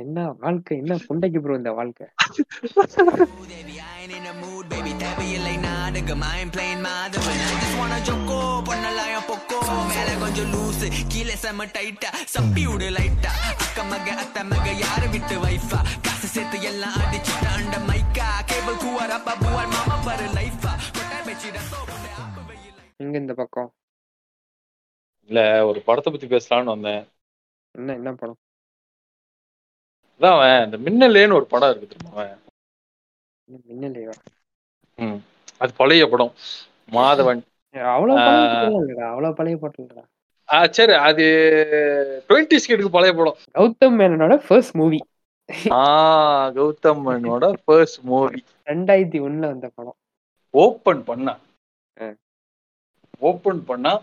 என்ன வாழ்க்கை? என்ன புண்டைக்கு ப்ரோ இந்த வாழ்க்கை? கொஞ்சம் லூசு. கீழே செம டைட்டா. சப்பி விடு லைட்டா. அக்க மக, அத்த மக, யாரு விட்டு வைஃபா? காசு சேர்த்து எல்லாம் அடிச்சுட்டு அண்ட மைக்கா. கேபிள் கூவார், அப்பா பூவார், மாமா பாரு லைஃபா. எங்க இந்த பக்கம்? இல்ல ஒரு படத்தை பத்தி பேசலாம்னு வந்தேன் என்ன என்ன படம்? அதான் அவன் இந்த மின்னலேன்னு ஒரு படம் இருக்கு தெரியுமா மின்னலையா? ம். அது பழைய படம் மாதவன் இல்லடா. அவ்வளவு பழைய படம். ஆ, சரி அது டுவெண்ட்டி ஸ்கிட்டுக்கு பழைய படம் கௌதம் மேனனோட ஃபர்ஸ்ட் மூவி. ஆ கௌதம் மேனனோட ஃபர்ஸ்ட் மூவி 2001ல வந்த படம். ஓபன் பண்ணா ஆ. ஓபன் பண்ணா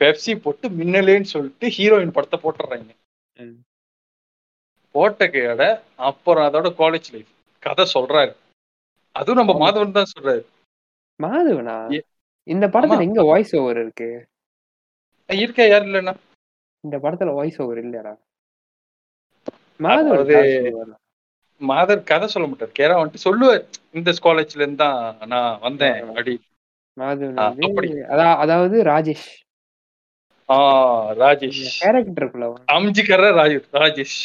பெப்சி போட்டு மின்னலேன்னு சொல்லிட்டு ஹீரோயின் படத்தை போட்டுறாங்க கேட அப்புறம் அதோட காலேஜ் லைஃப் கதை சொல்றாரு அதுவும் நம்ம. மாதவன் தான் சொல்றாரு மாதவனா? இந்த படத்துல. எங்க வாய்ஸ் ஓவர் இருக்கு? இருக்கா யாரு இல்லைன்னா இந்த படத்துல வாய்ஸ் ஓவர் இல்லடா. மாதவன்? மாதர் கதை சொல்ல மாட்டார் கேரா வந்துட்டு சொல்லுவார் இந்த காலேஜ்ல இருந்து தான் நான் வந்தேன். அப்படி மாதவன் அதாவது ராஜேஷ் ஆ ராஜேஷ் ராஜ் ராஜேஷ்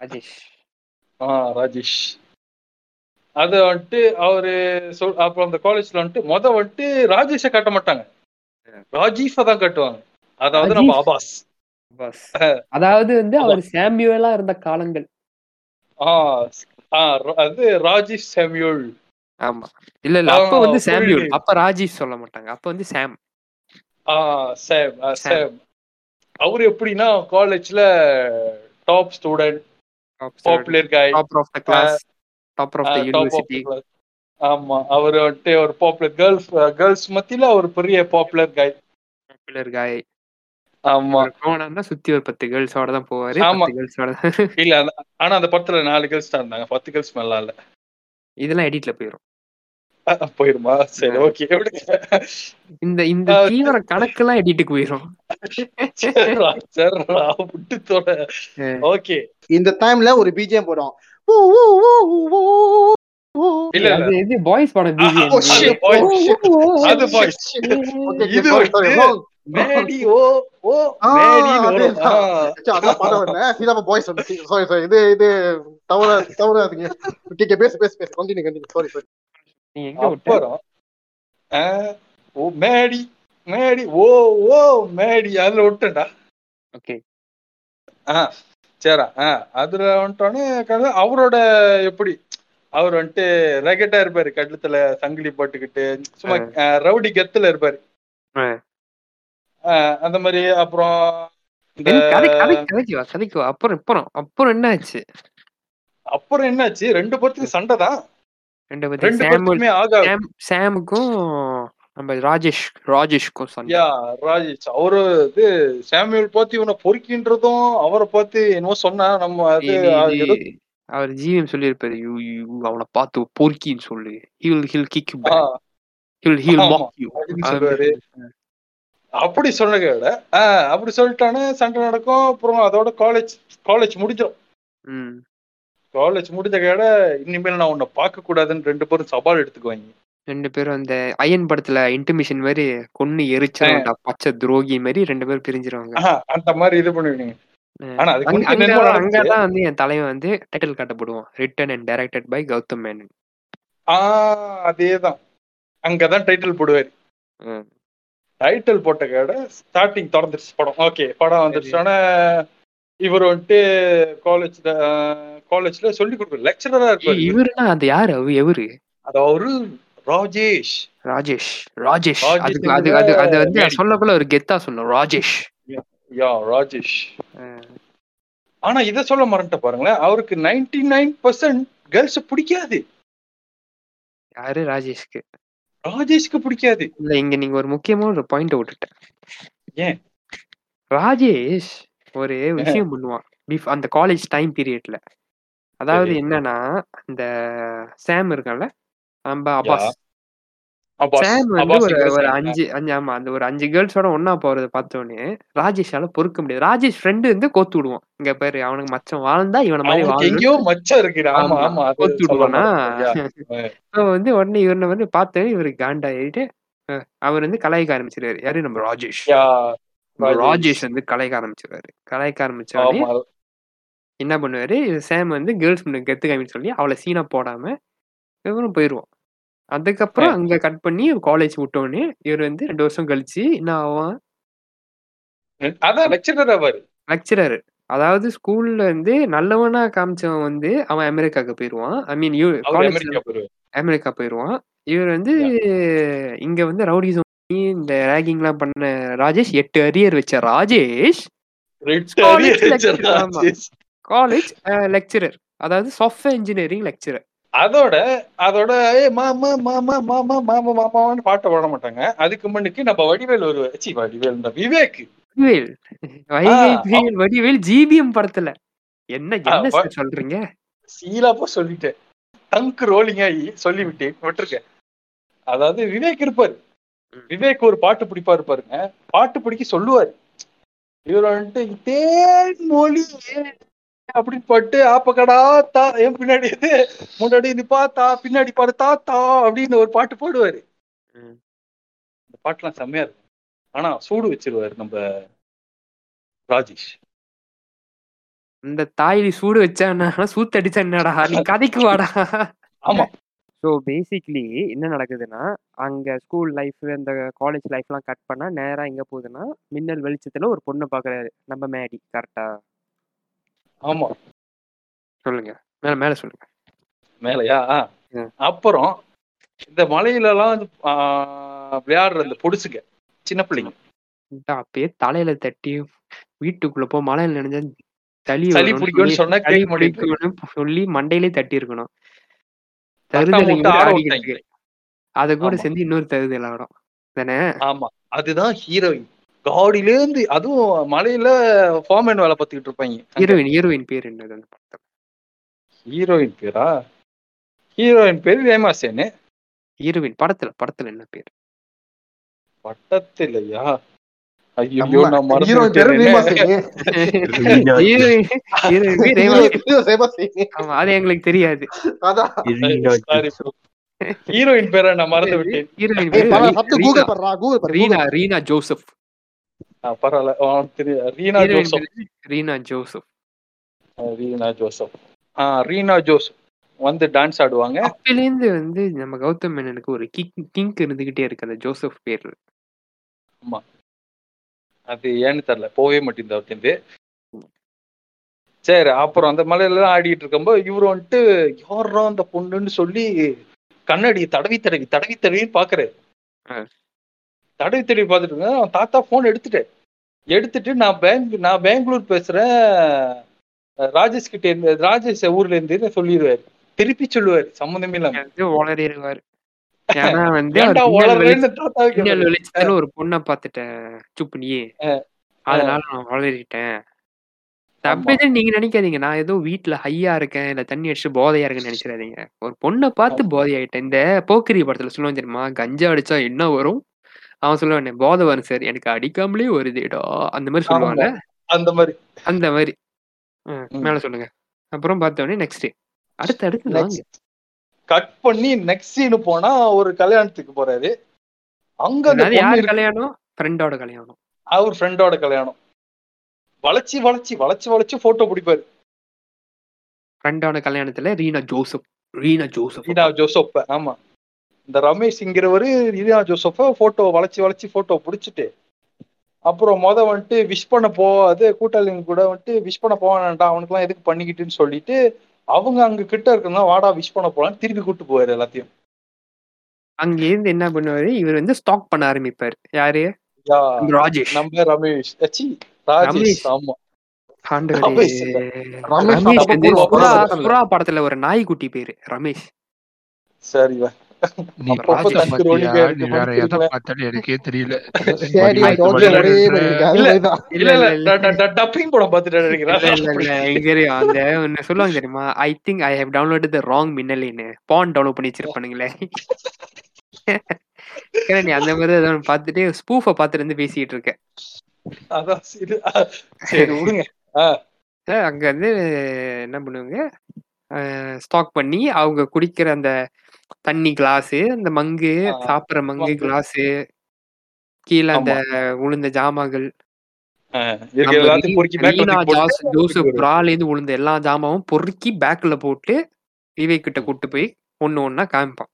ராஜேஷ். ஆ ராஜேஷ். அது வந்துட்டு அவரு சொல் அப்புறம் அந்த காலேஜ்ல வந்துட்டு முத வந்துட்டு ராஜேஷை காட்ட மாட்டாங்க. ராஜீஃபை தான் காட்டுவாங்க. அதாவது நம்ம ராஜீஃப்? ஆபாஸ் பஸ் அதாவது வந்து அவர் சாம்பியூலா இருந்த காலங்கள். ஆ அது ராஜேஷ் சாமியூல். ஆமா. இல்ல இல்ல அப்ப வந்து புரியுது. அப்ப ராஜேஷ் சொல்ல மாட்டாங்க. அப்ப வந்து சாம். ஆ சாம் ஆ, சாம். சாம். அவரு எப்படின்னா காலேஜ்ல top student popular guy top of the class top of the university ஆமா அவர் வந்துட்டு ஒரு பாப்புலர் கேர்ள்ஸ் கேர்ள்ஸ் மத்தியில ஒரு பெரிய பாப்புலர் காய் பாப்புலர் காய் ஆமா. போனா சுத்தி ஒரு பத்து கேர்ள்ஸோட தான் போவாரு. ஆமா. கேர்ள்ஸோட இல்ல ஆனா அந்த படத்துல நாலு கேர்ள்ஸ் தான் இருந்தாங்க. பத்து கேர்ள்ஸ் மேல இல்ல இதெல்லாம் எடிட்ல போயிரும். அஹ், போயிருமா சரி. ஓகே இந்த இந்த தீவிர கணக்கெல்லாம் எடிட்டுக்கு போயிரும் சரிடா சரிடா விட்டுத்தோட. ஓகே இந்த டைம்ல ஒரு பிஜிஎம் போடும். இல்ல இது பாய்ஸ் படம் boys. அது. Okay, இது. மேடி ஓ ஓ. சரி, அதான் பாட வந்தேன். சீதாப்பா வந்துச்சு. Sorry, sorry. இது இது தவற தவறாதீங்க okay, பேசு பேசு பேசு கண்டினியூ கண்டினியூ சாரி சாரி நீ எங்க விட்ட? அப்புறம் ஆ, ஓ மேடி மேடி ஓ ஓ மேடி அதுல விட்டேன்டா. ஓகே. ஆ சரிடா ஆ அதுல வந்துட்டோன்னே அவரோட எப்படி அவர் வந்துட்டு ரெகட்டா இருப்பாரு கழுத்துல சங்கிலி போட்டுக்கிட்டு சும்மா ரவுடி கெத்துல இருப்பாரு. அந்த மாதிரி அப்புறம் அப்புறம் அப்புறம் அப்புறம் என்ன ஆச்சு அப்புறம் என்னாச்சு? ரெண்டு பேர்த்துக்கு சண்டை தான். ரெண்டு பத்தி சாமுல் சாமுக்கும் நம்ம ராஜேஷ் ராஜேஷ்க்கும் யா ராஜேஷ் அவரு இது சாமியல் பார்த்து இவனை பொறுக்கின்றதும் அவரை பார்த்து என்னமோ சொன்னா நம்ம அது அவர் ஜிவிஎம் சொல்லியிருப்பாரு. யூ யூ அவனை பார்த்து பொறுக்கின்னு சொல்லு. Hill hill kick hill hill. Mach you அப்படி சொன்ன கேட அப்படி சொல்லிட்டானே சண்டை நடக்கும். அப்புறம் அதோட காலேஜ் காலேஜ் முடிஞ்சிடும் காலேஜ் முடிஞ்ச கேட இனிமேல் நான் உன்னை பார்க்க கூடாதுன்னு ரெண்டு பேரும் சவால் எடுத்துக்குவாங்க. ரெண்டு பேரும் அந்த அயன் படத்துல இன்டிமிஷன் மாதிரி கொன்னு எரிச்சிருவான்டா பச்சை துரோகி மாதிரி ரெண்டு பேரும் பிரிஞ்சிருவாங்க. அந்த மாதிரி இது பண்ணுவீங்க. ஆனா அங்கதான் வந்து என் தலைவன் வந்து title காட்டப்படுவான். Written and directed by Gautham Menon. Ah அதேதான். அங்கதான் டைட்டில் போடுவாரு. டைட்டில் போட்ட கேட ஸ்டார்டிங் திறந்துருச்சு படம். ஓகே படம் வந்துருச்சோன்னே இவர் வந்துட்டு காலேஜ்ல காலேஜ்ல சொல்லி கொடுக்குற லெக்சரரா இருப்பாரு. இவருன்னா அது யாரு? அவ எவரு? அது அவரு ராஜேஷ். ராஜேஷ். ராஜேஷ். அது அது அது வந்து. சொல்லக்குள்ள ஒரு கெத்தா சொன்னோம் ராஜேஷ். யா ராஜேஷ். ஆனா இத சொல்ல மறந்துட்ட பாருங்களேன். அவருக்கு நைன்டி நைன் பர்சன்ட் கேர்ள்ஸ் பிடிக்காது. யாரு? ராஜேஷ்க்கு. ராஜேஷ்க்கு பிடிக்காது. இல்ல இங்க நீங்க ஒரு முக்கியமான ஒரு பாயிண்ட் விட்டுட்டேன். ஏன்? ராஜேஷ் ஒரு விஷயம் பண்ணுவான். அந்த காலேஜ் டைம் பீரியட்ல அதாவது. என்னன்னா இந்த சாம் இருக்கான்ல? நம்ம அப்பாஸ் சாம் வந்து ஒரு ஒரு அஞ்சு அஞ்சு ஆமா அந்த ஒரு அஞ்சு கேர்ள்ஸோட ஒண்ணா போறத பார்த்தோன்னே ராஜேஷால பொறுக்க முடியாது. ராஜேஷ் ஃப்ரெண்டு வந்து கோத்து விடுவான். இங்க பாரு அவனுக்கு மச்சம் வாழ்ந்தா இவன மாதிரி எங்கேயோ மச்சம் இருக்குது ஆமா ஆமா கோத்து விடுவானா? வந்து உடனே இவனை வந்து பார்த்து இவருக்கு காண்டாயிட்டு அஹ், அவர் வந்து கலாய்க்க ஆரம்பிச்சிருவாரு. யாரு? நம்ம ராஜேஷ். ராஜேஷ் வந்து கலாய்க்க ஆரம்பிச்சிருவாரு. கலாய்க்க ஆரம்பிச்ச உடனே ஆமா. என்ன பண்ணுவாரு? சாம் வந்து கேர்ள்ஸ் முன்ன கெத்து காமின்னு சொல்லி அவளை சீனா போடாம இவரும் போயிருவான். அதுக்கப்புறம் அங்க கட் பண்ணி காலேஜ் விட்டோடனே இவர் வந்து ரெண்டு வருஷம் கழிச்சு என்ன ஆவான்? அதான் லெக்சரர் அவர். லெக்சரர் அதாவது ஸ்கூல்ல இருந்து நல்லவனா காமிச்சவன் வந்து அவன் அமெரிக்காவுக்கு போயிருவான். ஐ மீன் காலேஜ் அமெரிக்கா போயிருவான். இவர் வந்து இங்க வந்து ரவுடிசம் இந்த ரேகிங் எல்லாம் பண்ண ராஜேஷ் எட்டு அரியர் வச்ச ராஜேஷ். காலேஜ் லெக்சரர் அதாவது சாஃப்ட்வேர் இன்ஜினியரிங் லெக்சரர் அதோட அதோட ஏய் மாமா மாமா மாமா மாமா மாமான்னு பாட்டை பாட மாட்டாங்க. அதுக்கு முன்னுக்கு நம்ம வடிவேல் வருவார் சி வடிவேல் இந்த விவேக். வடிவேல். வைகை வடிவேல் ஜிபிஎம் படத்துல. என்ன என்ன சொல்றீங்க? சீலாப்பா சொல்லிட்டேன். டங்க் ரோலிங் ஆகி சொல்லிவிட்டு விட்டுருக்கேன் அதாவது விவேக் இருப்பாரு. விவேக் ஒரு பாட்டு பிடிப்பாரு பாருங்க. பாட்டு பிடிக்க சொல்லுவாரு. இவர் வந்துட்டு தேன் மொழி அப்படின்னு பாட்டு ஆப்பக்கடா தா என் பின்னாடி இது முன்னாடி நிப்பா தா பின்னாடி பாரு தா தா அப்படின்னு ஒரு பாட்டு பாடுவாரு. இந்த பாட்டுலாம் செம்மையா இருக்கும். ஆனா சூடு வச்சிருவாரு நம்ம ராஜேஷ். இந்த தாய் சூடு வச்சானா சூத்து அடிச்சா என்னடா? நீ கதைக்கு வாடா ஆமா. ஸோ பேசிக்லி என்ன நடக்குதுன்னா அங்க ஸ்கூல் லைஃப் அந்த காலேஜ் லைஃப்லாம் கட் பண்ணா நேரா எங்க போகுதுன்னா மின்னல் வெளிச்சத்துல ஒரு பொண்ணை பாக்குறாரு நம்ம மேடி கரெக்டா ஆமா. சொல்லுங்க. மேல மேல சொல்லுங்க. மேலையா. அப்புறம் இந்த மலையில ஆ, விளையாடுற இந்த பொடுசுங்க சின்ன பிள்ளைங்க. அப்பயே தலையில தட்டி வீட்டுக்குள்ள போ மழையில நினைஞ்சா சளி சளி பிடிக்கும்னு சொல்லி- சொன்னா கேட்க பிடிக்கும்னு சொல்லி மண்டையிலே தட்டி இருக்கணும் தருதலை அத கூட. சேர்ந்து இன்னொரு தருதல் ஆடும். தானே? ஆமா. அதுதான் ஹீரோயின் காடியில இருந்து அதுவும் மலையில ஃபார்மேன் வேலை பார்த்துக்கிட்டு இருப்பாங்க. ஹீரோயின் ஹீரோயின் பேர் என்னது அந்த படத்துல? ஹீரோயின் பேரா? ஹீரோயின் பேரு ரேமாசேனு ஹீரோயின் படத்துல படத்துல என்ன பேர்? பட்டத்திலையா ஐயோ நம்ம நான். ரீமா ரேமா அது எங்களுக்கு தெரியாது. அதான். ஹீரோயின் பேரை நான் மறந்து விட்டேன் ஹீரோயின் ரீனா. ரீனா ரீனா ஜோசப். பரவாயில்ல. Reena Joseph. Reena Joseph. Reena Joseph. ஆ ரீனா ஜோசப். வந்து டான்ஸ் ஆடுவாங்க. அப்பலேந்து வந்து நம்ம கௌதம் மேனனுக்கு ஒரு கிங் கிங்க் இருந்துகிட்டே இருக்கு அந்த ஜோசப் பேர்ல அது ஏன்னு தெரியல போகவே மாட்டேங்குது அவர்கிட்ட சரி அப்புறம் அந்த மலையில ஆடிட்டு இருக்கும்போது இவரு வந்துட்டு யாரா அந்த பொண்ணுன்னு சொல்லி கண்ணாடி தடவி தடவி தடவி தடவின்னு பாக்குறாரு. தடவி தடவி பார்த்துட்டு இருக்கேன் அவன் தாத்தா போன் எடுத்துட்டேன் எடுத்துட்டு நான் பேங்க் நான் பெங்களூர் பேசுறேன் ராஜேஷ் கிட்ட இருந்து ராஜேஷ் ஊர்ல இருந்து சொல்லிடுவாரு? திருப்பி சொல்லுவாரு சம்மந்தமே இல்லாம. உளறிடுவாரு. ஏன்னா வந்து ஒரு பொண்ணை பார்த்துட்டேன் சுப்புனியே. அதனால நான் வளரிட்டேன். அப்படி நீங்க நினைக்காதீங்க. நான் ஏதோ வீட்ல ஹையா இருக்கேன் இல்ல தண்ணி அடிச்சு போதையா இருக்கேன்னு நினைச்சிடாதீங்க. ஒரு பொண்ணை பார்த்து போதையாயிட்டேன். இந்த போக்கிரி படத்துல சொல்லுவான் தெரியுமா? கஞ்சா அடிச்சா என்ன வரும்? அவன் சொல்லுவானே போதை வரும் சார் எனக்கு அடிக்காமலே வருதேடா அந்த மாதிரி சொல்லுவாங்க அந்த மாதிரி. அந்த மாதிரி. மேல சொல்லுங்க. அப்புறம் பார்த்தோடனே நெக்ஸ்ட் அடுத்து அடுத்து வாங்க. கட் பண்ணி நெக்ஸ்ட் சீனு போனா ஒரு கல்யாணத்துக்கு போறாரு. அங்க யார். கல்யாணம்? ஃப்ரெண்டோட கல்யாணம். அவர் ஃப்ரெண்டோட கல்யாணம். வளைச்சி வளைச்சி வளைச்சு வளைச்சு போட்டோ பிடிப்பாரு. ஃப்ரெண்டோட கல்யாணத்துல Reena Joseph. Reena Joseph. Reena Joseph ஆமா. இந்த ரமேஷ்ங்கிறவரு ரீனா ஜோசப்ப போட்டோ வளைச்சு வளைச்சு போட்டோ பிடிச்சிட்டு அப்புறம் மொத வந்துட்டு விஷ் பண்ண போகாது கூட்டாளிங்க கூட வந்துட்டு விஷ் பண்ண போக வேண்டாம் அவனுக்குலாம் எதுக்கு பண்ணிக்கிட்டுன்னு சொல்லிட்டு அவங்க அங்க கிட்ட இருக்கிறதா வாடா விஷ் பண்ண போலான்னு திருப்பி கூட்டு போவாரு எல்லாத்தையும். அங்க இருந்து என்ன பண்ணுவாரு? இவர் வந்து ஸ்டாக் பண்ண ஆரம்பிப்பாரு. யாரு? ராஜேஷ். நம்ம ரமேஷ். ராஜேஷ். ஆமா. ரமேஷ். சுறா படத்துல ஒரு நாய்க்குட்டி பேரு ரமேஷ். சரி வா. நீ நீ வேற எதை. பார்த்தாலும் எனக்கே தெரியல. சொல்லுவாங்க தெரியுமா? I think I have download the wrong மின்னலின்னு பான் டவுன்லோட் பண்ணி வச்சிருப்பானுங்களே. நீ அந்த மாதிரி ஏதோ ஒண்ணு பார்த்துட்டு ஸ்பூஃபை பார்த்துட்டு இருந்து பேசிட்டு இருக்க. அதான் சரி விடுங்க. அங்க வந்து என்ன பண்ணுவாங்க? ஸ்டாக் பண்ணி அவங்க குடிக்கிற அந்த தண்ணி கிளாஸ் அந்த மங்கு சாப்பிடுற மங்கு. கிளாஸ் கீழே அந்த உளுந்த ஜாமான்கள். உளுந்த எல்லா ஜாமாவும் பொறுக்கி பேக்ல போட்டு விவேக் கிட்ட கூட்டு போய் ஒண்ணு ஒண்ணா காமிப்பான்.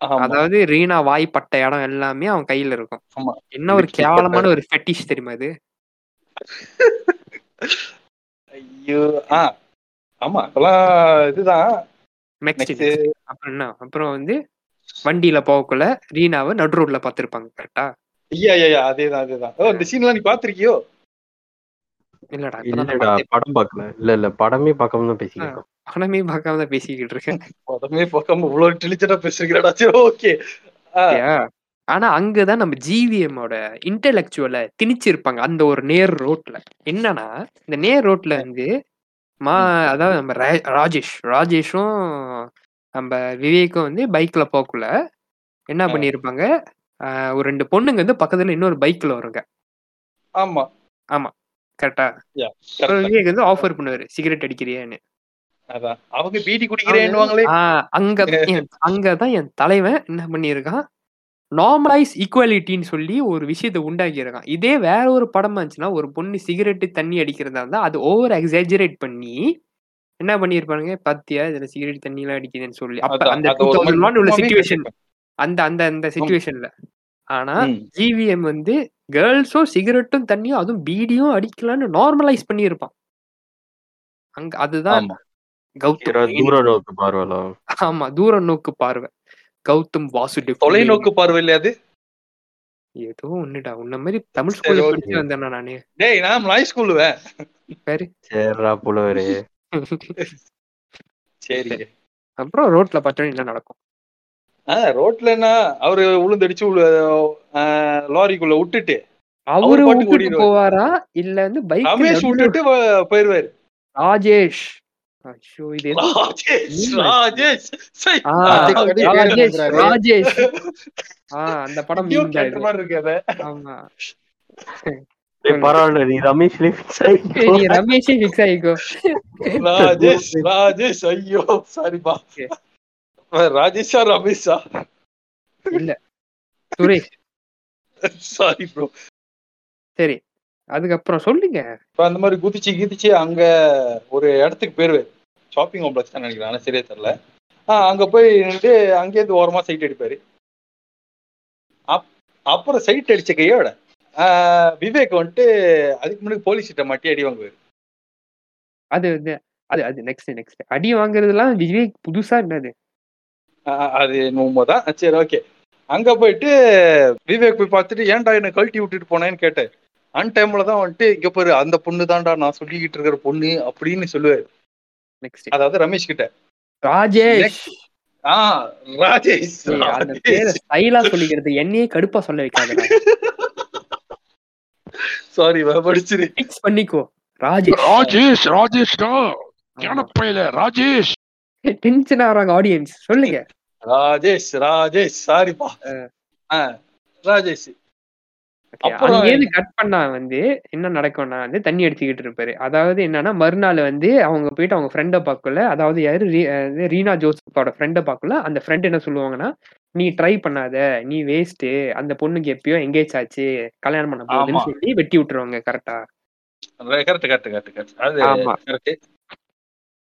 அதாவது ரீனா வாய் பட்ட இடம் எல்லாமே அவன் கையில இருக்கும். என்ன ஒரு கேவலமான ஒரு ஃபெட்டிஷ் தெரியுமா இது? ஐயோ ஆ. ஆமா அதெல்லாம் இதுதான். நெக்ஸ்ட் அப்புறம் என்ன? அப்புறம் வந்து வண்டியில போகக்குள்ள ரீனாவை நடு ரோட்ல பாத்திருப்பாங்க கரெக்டா ஐயா ஐயா அதேதான் அதேதான். ஓ இந்த சீன்லாம் நீ பாத்திருக்கியோ இல்லடா இல்லடா. படம் பார்க்கல. இல்ல இல்ல படமே பார்க்காம தான் பேசிக்கிறோம் படமே பார்க்காம தான் பேசிக்கிட்டு இருக்கேன். உடனே பார்க்காம இவ்வளவு இன்டெலிஜென்டா பேசுறீங்கடா சரி ஓகே? ஆனா அங்கதான் நம்ம ஜிவிஎம்மோட இன்டெலெக்சுவலை திணிச்சிருப்பாங்க அந்த ஒரு நேர் ரோட்ல என்னன்னா இந்த நேர் ரோட்ல வந்து மா அதாவது நம்ம ராஜேஷ் ராஜேஷும் நம்ம விவேக்கும் வந்து பைக்ல போக்குள்ள என்ன. பண்ணியிருப்பாங்க? ஒரு ரெண்டு பொண்ணுங்க வந்து பக்கத்துல இன்னொரு பைக்ல வருங்க. ஆமா. கரெக்டா? correct. விவேக் வந்து ஆஃபர் பண்ணுவாரு. சிகரெட் அடிக்கிறியான்னு. அவங்க பீடி குடிக்கிறேன்னுவாங்களே. ஆஹ் அங்க அங்கதான் என் தலைவன். என்ன பண்ணியிருக்கான்? நார்மலைஸ் ஈக்குவாலிட்டின்னு சொல்லி ஒரு விஷயத்தை உண்டாக்கி இருக்கான் இதே வேற ஒரு படமா இருந்துச்சுன்னா ஒரு பொண்ணு சிகரெட்டு தண்ணி அடிக்கிறதா இருந்தா அது ஓவர் எக்ஸாஜரேட் பண்ணி என்ன பண்ணிருப்பானுங்க பாத்தியா இதுல சிகரெட் தண்ணி எல்லாம் அடிக்குதுன்னு சொல்லி. அப்ப அந்த அது டூ ஒரு தௌசண்ட் ஒன் உள்ள சுச்சுவேஷன் அந்த அந்த அந்த சுச்சுவேஷன்ல ஆனா. ஜிவிஎம் வந்து கேர்ள்ஸும் சிகரெட்டும் தண்ணியும் அதுவும் பீடியும் அடிக்கலாம்னு நார்மலைஸ் பண்ணியிருப்பான். அங்க அதுதான் கௌதம். தூர நோக்கு பார்வலாம் ஆமா தூர நோக்கு பார்வை. கௌதம் வாசுதேவ் தொலைநோக்கு பார்வை இல்லையா அது? ஏதோ ஒண்ணுடா. உன்ன மாதிரி தமிழ் ஸ்கூல்ல. படிச்சு வந்தேனா நானு. டேய் நான் நாய் ஸ்கூலுவேன் சரி. சேர்ரா புலவரே. சரி. அப்புறம் ரோட்ல பார்த்தோம் என்ன நடக்கும்? ஆ ரோட்ல என்ன? அவரு உளுந்தடிச்சு லாரிக்குள்ள விட்டுட்டு. அவரு விட்டுட்டு. போவாரா? இல்ல வந்து பைக் ரமேஷ் விட்டுட்டு போயிருவாரு. ராஜேஷ்? ராஜேஷ் ராஜேஷ் ராஜேஷ் அந்த படம். ஆமா. பரவாயில்ல நீ ஃபிக்ஸ் நீ ரமேஷே ஃபிக்ஸ் ஆயிக்கோ. ராஜேஷ் ராஜேஷ் ஐயோ சாரிப்பா Okay. ராஜேஷா ரமேஷா? இல்ல சுரேஷ். சாரி ப்ரோ சரி. அதுக்கப்புறம் சொல்லுங்க. இப்ப அந்த மாதிரி குதிச்சு குதிச்சு அங்க ஒரு இடத்துக்கு போயிருவாரு ஷாப்பிங் காம்ப்ளெக்ஸ் தான் நினைக்கிறேன். ஆனா சரியா தெரியல. ஆஹ் அங்க போய் நின்று அங்கேயிருந்து ஓரமா சைட் அடிப்பாரு அப் அப்புறம் சைட் அடிச்ச கையோட விவேக் வந்துட்டு அதுக்கு முன்னாடி போலீஸ் கிட்ட மாட்டி அடி வாங்குவாரு. அது அது அது நெக்ஸ்ட் நெக்ஸ்ட் அடி வாங்குறதுலாம் விவேக் புதுசா என்னது? அது உண்மைதான். சரி ஓகே அங்க போயிட்டு விவேக் போய் பார்த்துட்டு ஏன்டா என்ன கழட்டி விட்டுட்டு போனேன்னு கேட்டாரு அன் டைம்ல தான் வந்துட்டு இங்க பாரு அந்த பொண்ணு தான்டா நான் சொல்லிக்கிட்டு இருக்கிற பொண்ணு அப்படின்னு சொல்லுவாரு. நெக்ஸ்ட் அதாவது ரமேஷ் கிட்ட. ராஜேஷ். ஆ ராஜேஷ். ஸ்டைலா சொல்லிக்கிறது என்னையே கடுப்பா சொல்ல வைக்காதடா. சாரி படிச்சிரு. ஃபிக்ஸ் பண்ணிக்கோ. ராஜேஷ். ராஜேஷ் ராஜேஷ் ஞானப்பையில ராஜேஷ். டென்ஷன் ஆறாங்க ஆடியன்ஸ் சொல்லுங்க. ராஜேஷ் ராஜேஷ். சாரிப்பா ஆ ராஜேஷ். அப்புறம் அங்கேயிருந்து கட் பண்ணா வந்து என்ன நடக்கும்னா வந்து தண்ணி அடிச்சுக்கிட்டு இருப்பாரு. அதாவது என்னன்னா மறுநாள் வந்து அவங்க போயிட்டு அவங்க ஃப்ரெண்டை பார்க்கல அதாவது யாரு ரீனா ஜோசப்போட ஃப்ரெண்டை பார்க்கல அந்த ஃப்ரெண்ட் என்ன சொல்லுவாங்கன்னா நீ ட்ரை பண்ணாத நீ வேஸ்ட் அந்த பொண்ணுக்கு எப்பயோ எங்கேஜ் ஆச்சு கல்யாணம் பண்ண போகுதுன்னு. சொல்லி வெட்டி விட்டுருவாங்க கரெக்டா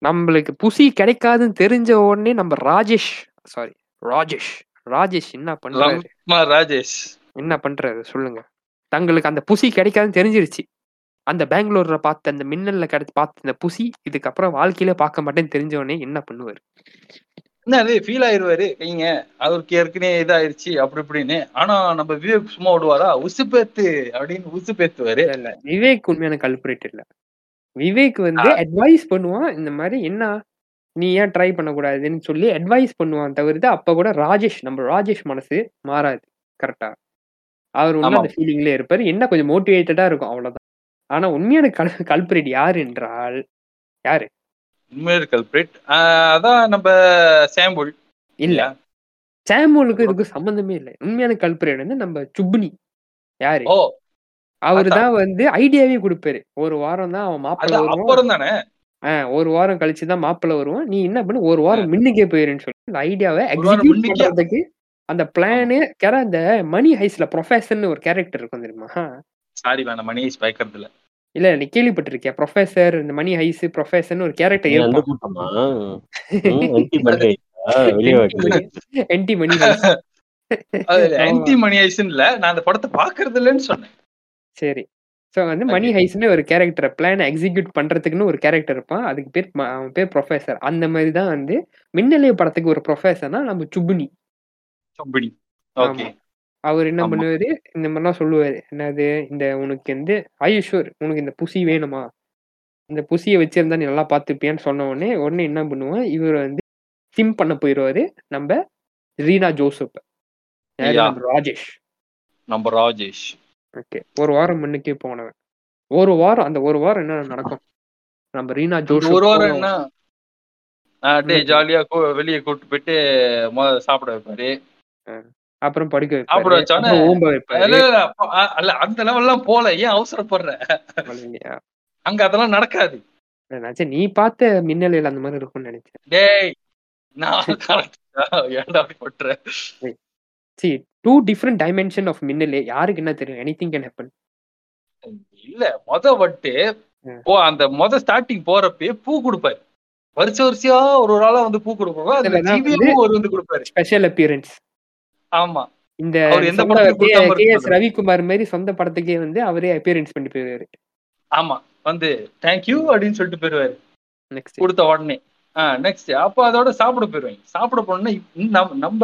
நம்மளுக்கு புசி கிடைக்காதுன்னு தெரிஞ்ச உடனே நம்ம ராஜேஷ் சாரி ராஜேஷ் ராஜேஷ் என்ன பண்றாரு? ராஜேஷ். என்ன பண்றாரு சொல்லுங்க. தங்களுக்கு அந்த புசி கிடைக்காதுன்னு தெரிஞ்சிருச்சு. அந்த பெங்களூர்ல பார்த்த அந்த மின்னல்ல கிடைச்சு பார்த்த அந்த புசி இதுக்கப்புறம் வாழ்க்கையில பார்க்க மாட்டேன்னு தெரிஞ்ச உடனே என்ன பண்ணுவாரு? என்ன ஃபீல் ஆயிருவாரு. கைங்க அவருக்கு ஏற்கனவே இதாயிருச்சு. அப்படி இப்படின்னு. ஆனா நம்ம விவேக் சும்மா விடுவாரா உசுப்பேத்து அப்படின்னு உசுப்பேத்துவாரு இல்ல இல்ல. விவேக் உண்மையான கல்பரேட் இல்ல. விவேக் வந்து அட்வைஸ் பண்ணுவான். இந்த மாதிரி என்ன? நீ ஏன் ட்ரை பண்ணக்கூடாதுன்னு சொல்லி அட்வைஸ் பண்ணுவான் தவிர்த்து அப்ப கூட ராஜேஷ் நம்ம ராஜேஷ் மனசு மாறாது. கரெக்டா அவர் ஆமா. அந்த ஃபீலிங்ல இருப்பாரு. என்ன கொஞ்சம் மோட்டிவேட்டடா இருக்கும் அவ்வளவுதான். ஆனா உண்மையான கல் கல்பரேட் யார் என்றால் யாரு? உண்மையான கல்பிரேட் அதான் நம்ம சாம்புல் இல்ல. சாமுவலுக்கும் இதுக்கும் சம்பந்தமே இல்ல. உண்மையான கல்பரேட் வந்து நம்ம சுப்னி. யாரு? ஓ அவரு. தான் வந்து ஐடியாவே கொடுப்பாரு. ஒரு வாரம் தான் அவன் மாப்பிள்ள வருவான். அப்புறம் தானே? ஆ, ஒரு வாரம் கழிச்சு தான் மாப்பிள்ள வருவான். நீ என்ன பண்ணு ஒரு வாரம் முன்னுக்கே போயிருன்னு சொல்லி. ஐடியாவை எக்ஸிக்யூட்? பண்றதுக்கு அந்த பிளானு கேரா அந்த மணி ஹைஸ்ல ப்ரொஃபஸர்னு ஒரு கேரக்டர் இருக்கும் தெரியுமா? சாரி வேணாம் மணிஷ் பயக்கிறது இல்ல இல்ல நீ கேள்விப்பட்டிருக்கியா? ப்ரொஃபசர் இந்த மணி ஹைஸ் ப்ரொஃபசர்னு ஒரு கேரக்டர் என்டி மணி ஹைஸ் என்டி மணி ஐஸ்ன்னு இல்ல நான் அந்த படத்தை பாக்குறது இல்லைன்னு சொன்னேன். சரி. ஸோ வந்து மணி. ஹைஸ்னு ஒரு கேரக்டர் பிளான் எக்ஸிக்யூட் பண்றதுக்குன்னு ஒரு கேரக்டர் இருப்பான். அதுக்கு பேர் அவன் பேர் ப்ரொஃபசர் அந்த மாதிரி தான் வந்து மின்னலைய படத்துக்கு ஒரு ப்ரொஃபசர்னா நம்ம சுப்புனி கம்பெனி. ஓகே அவர் என்ன. பண்ணுவாரு? இந்த மாதிரிலாம் சொல்லுவாரு. என்னது இந்த உனக்கு வந்து ஐஷூர் உனக்கு இந்த புசி வேணுமா? இந்த புசியை வச்சிருந்தா நீ நல்லா பார்த்துப்பியான்னு சொன்ன உடனே உடனே என்ன பண்ணுவான் இவர் வந்து சிம் பண்ண போயிடுவாரு. நம்ம ரீனா ஜோசப். ராஜேஷ். நம்ம ராஜேஷ். ஓகே. ஒரு வாரம் முன்னுக்கே போனவன். ஒரு வாரம் அந்த ஒரு வாரம் என்ன நடக்கும்? நம்ம ரீனா ஜோசப் ஒரு வாரம். என்ன? அப்படியே. ஜாலியா வெளியே கூட்டு போயிட்டு சாப்பிட வைப்பாரு. அப்புறம் படுக்க சாப்பிட அப்புறம் ஓம்ப அல்ல அந்த லெவல்லாம் போல. ஏன் அவசரப்படுற? அங்க அதெல்லாம் நடக்காது. நினைச்சேன் நீ பார்த்த மின்னலையில் அந்த மாதிரி இருக்கும்னு நினைச்சேன். டேய் நான்? ஏன்டா see two different dimension of Minnale. யாருக்கு என்ன தெரியும்? எனி திங் கேன் ஹேப்பன் இல்ல மொத வந்துட்டு ம். போ அந்த மொத ஸ்டார்டிங் போறப்பயே பூ கொடுப்பாரு. வருஷ வருஷம் ஒரு ஒரு ஆளா வந்து பூ கொடுப்பாரு அதுல ஒரு வந்து கொடுப்பாரு. ஸ்பெஷல் அப்பியரன்ஸ் ஆமா. இந்த கே எஸ்? ரவிக்குமார் மாதிரி சொந்த படத்துக்கே வந்து அவரே அப்பியரன்ஸ் பண்ணி போயிருவாரு ஆமா. வந்து தேங்க்யூ அப்படின்னு சொல்லிட்டு போயிருவாரு நெக்ஸ்ட் கொடுத்த உடனே. ஆஹ் நெக்ஸ்ட் அப்ப அதோட சாப்பிட போயிருவாங்க சாப்பிட போனோம்னா நம்ம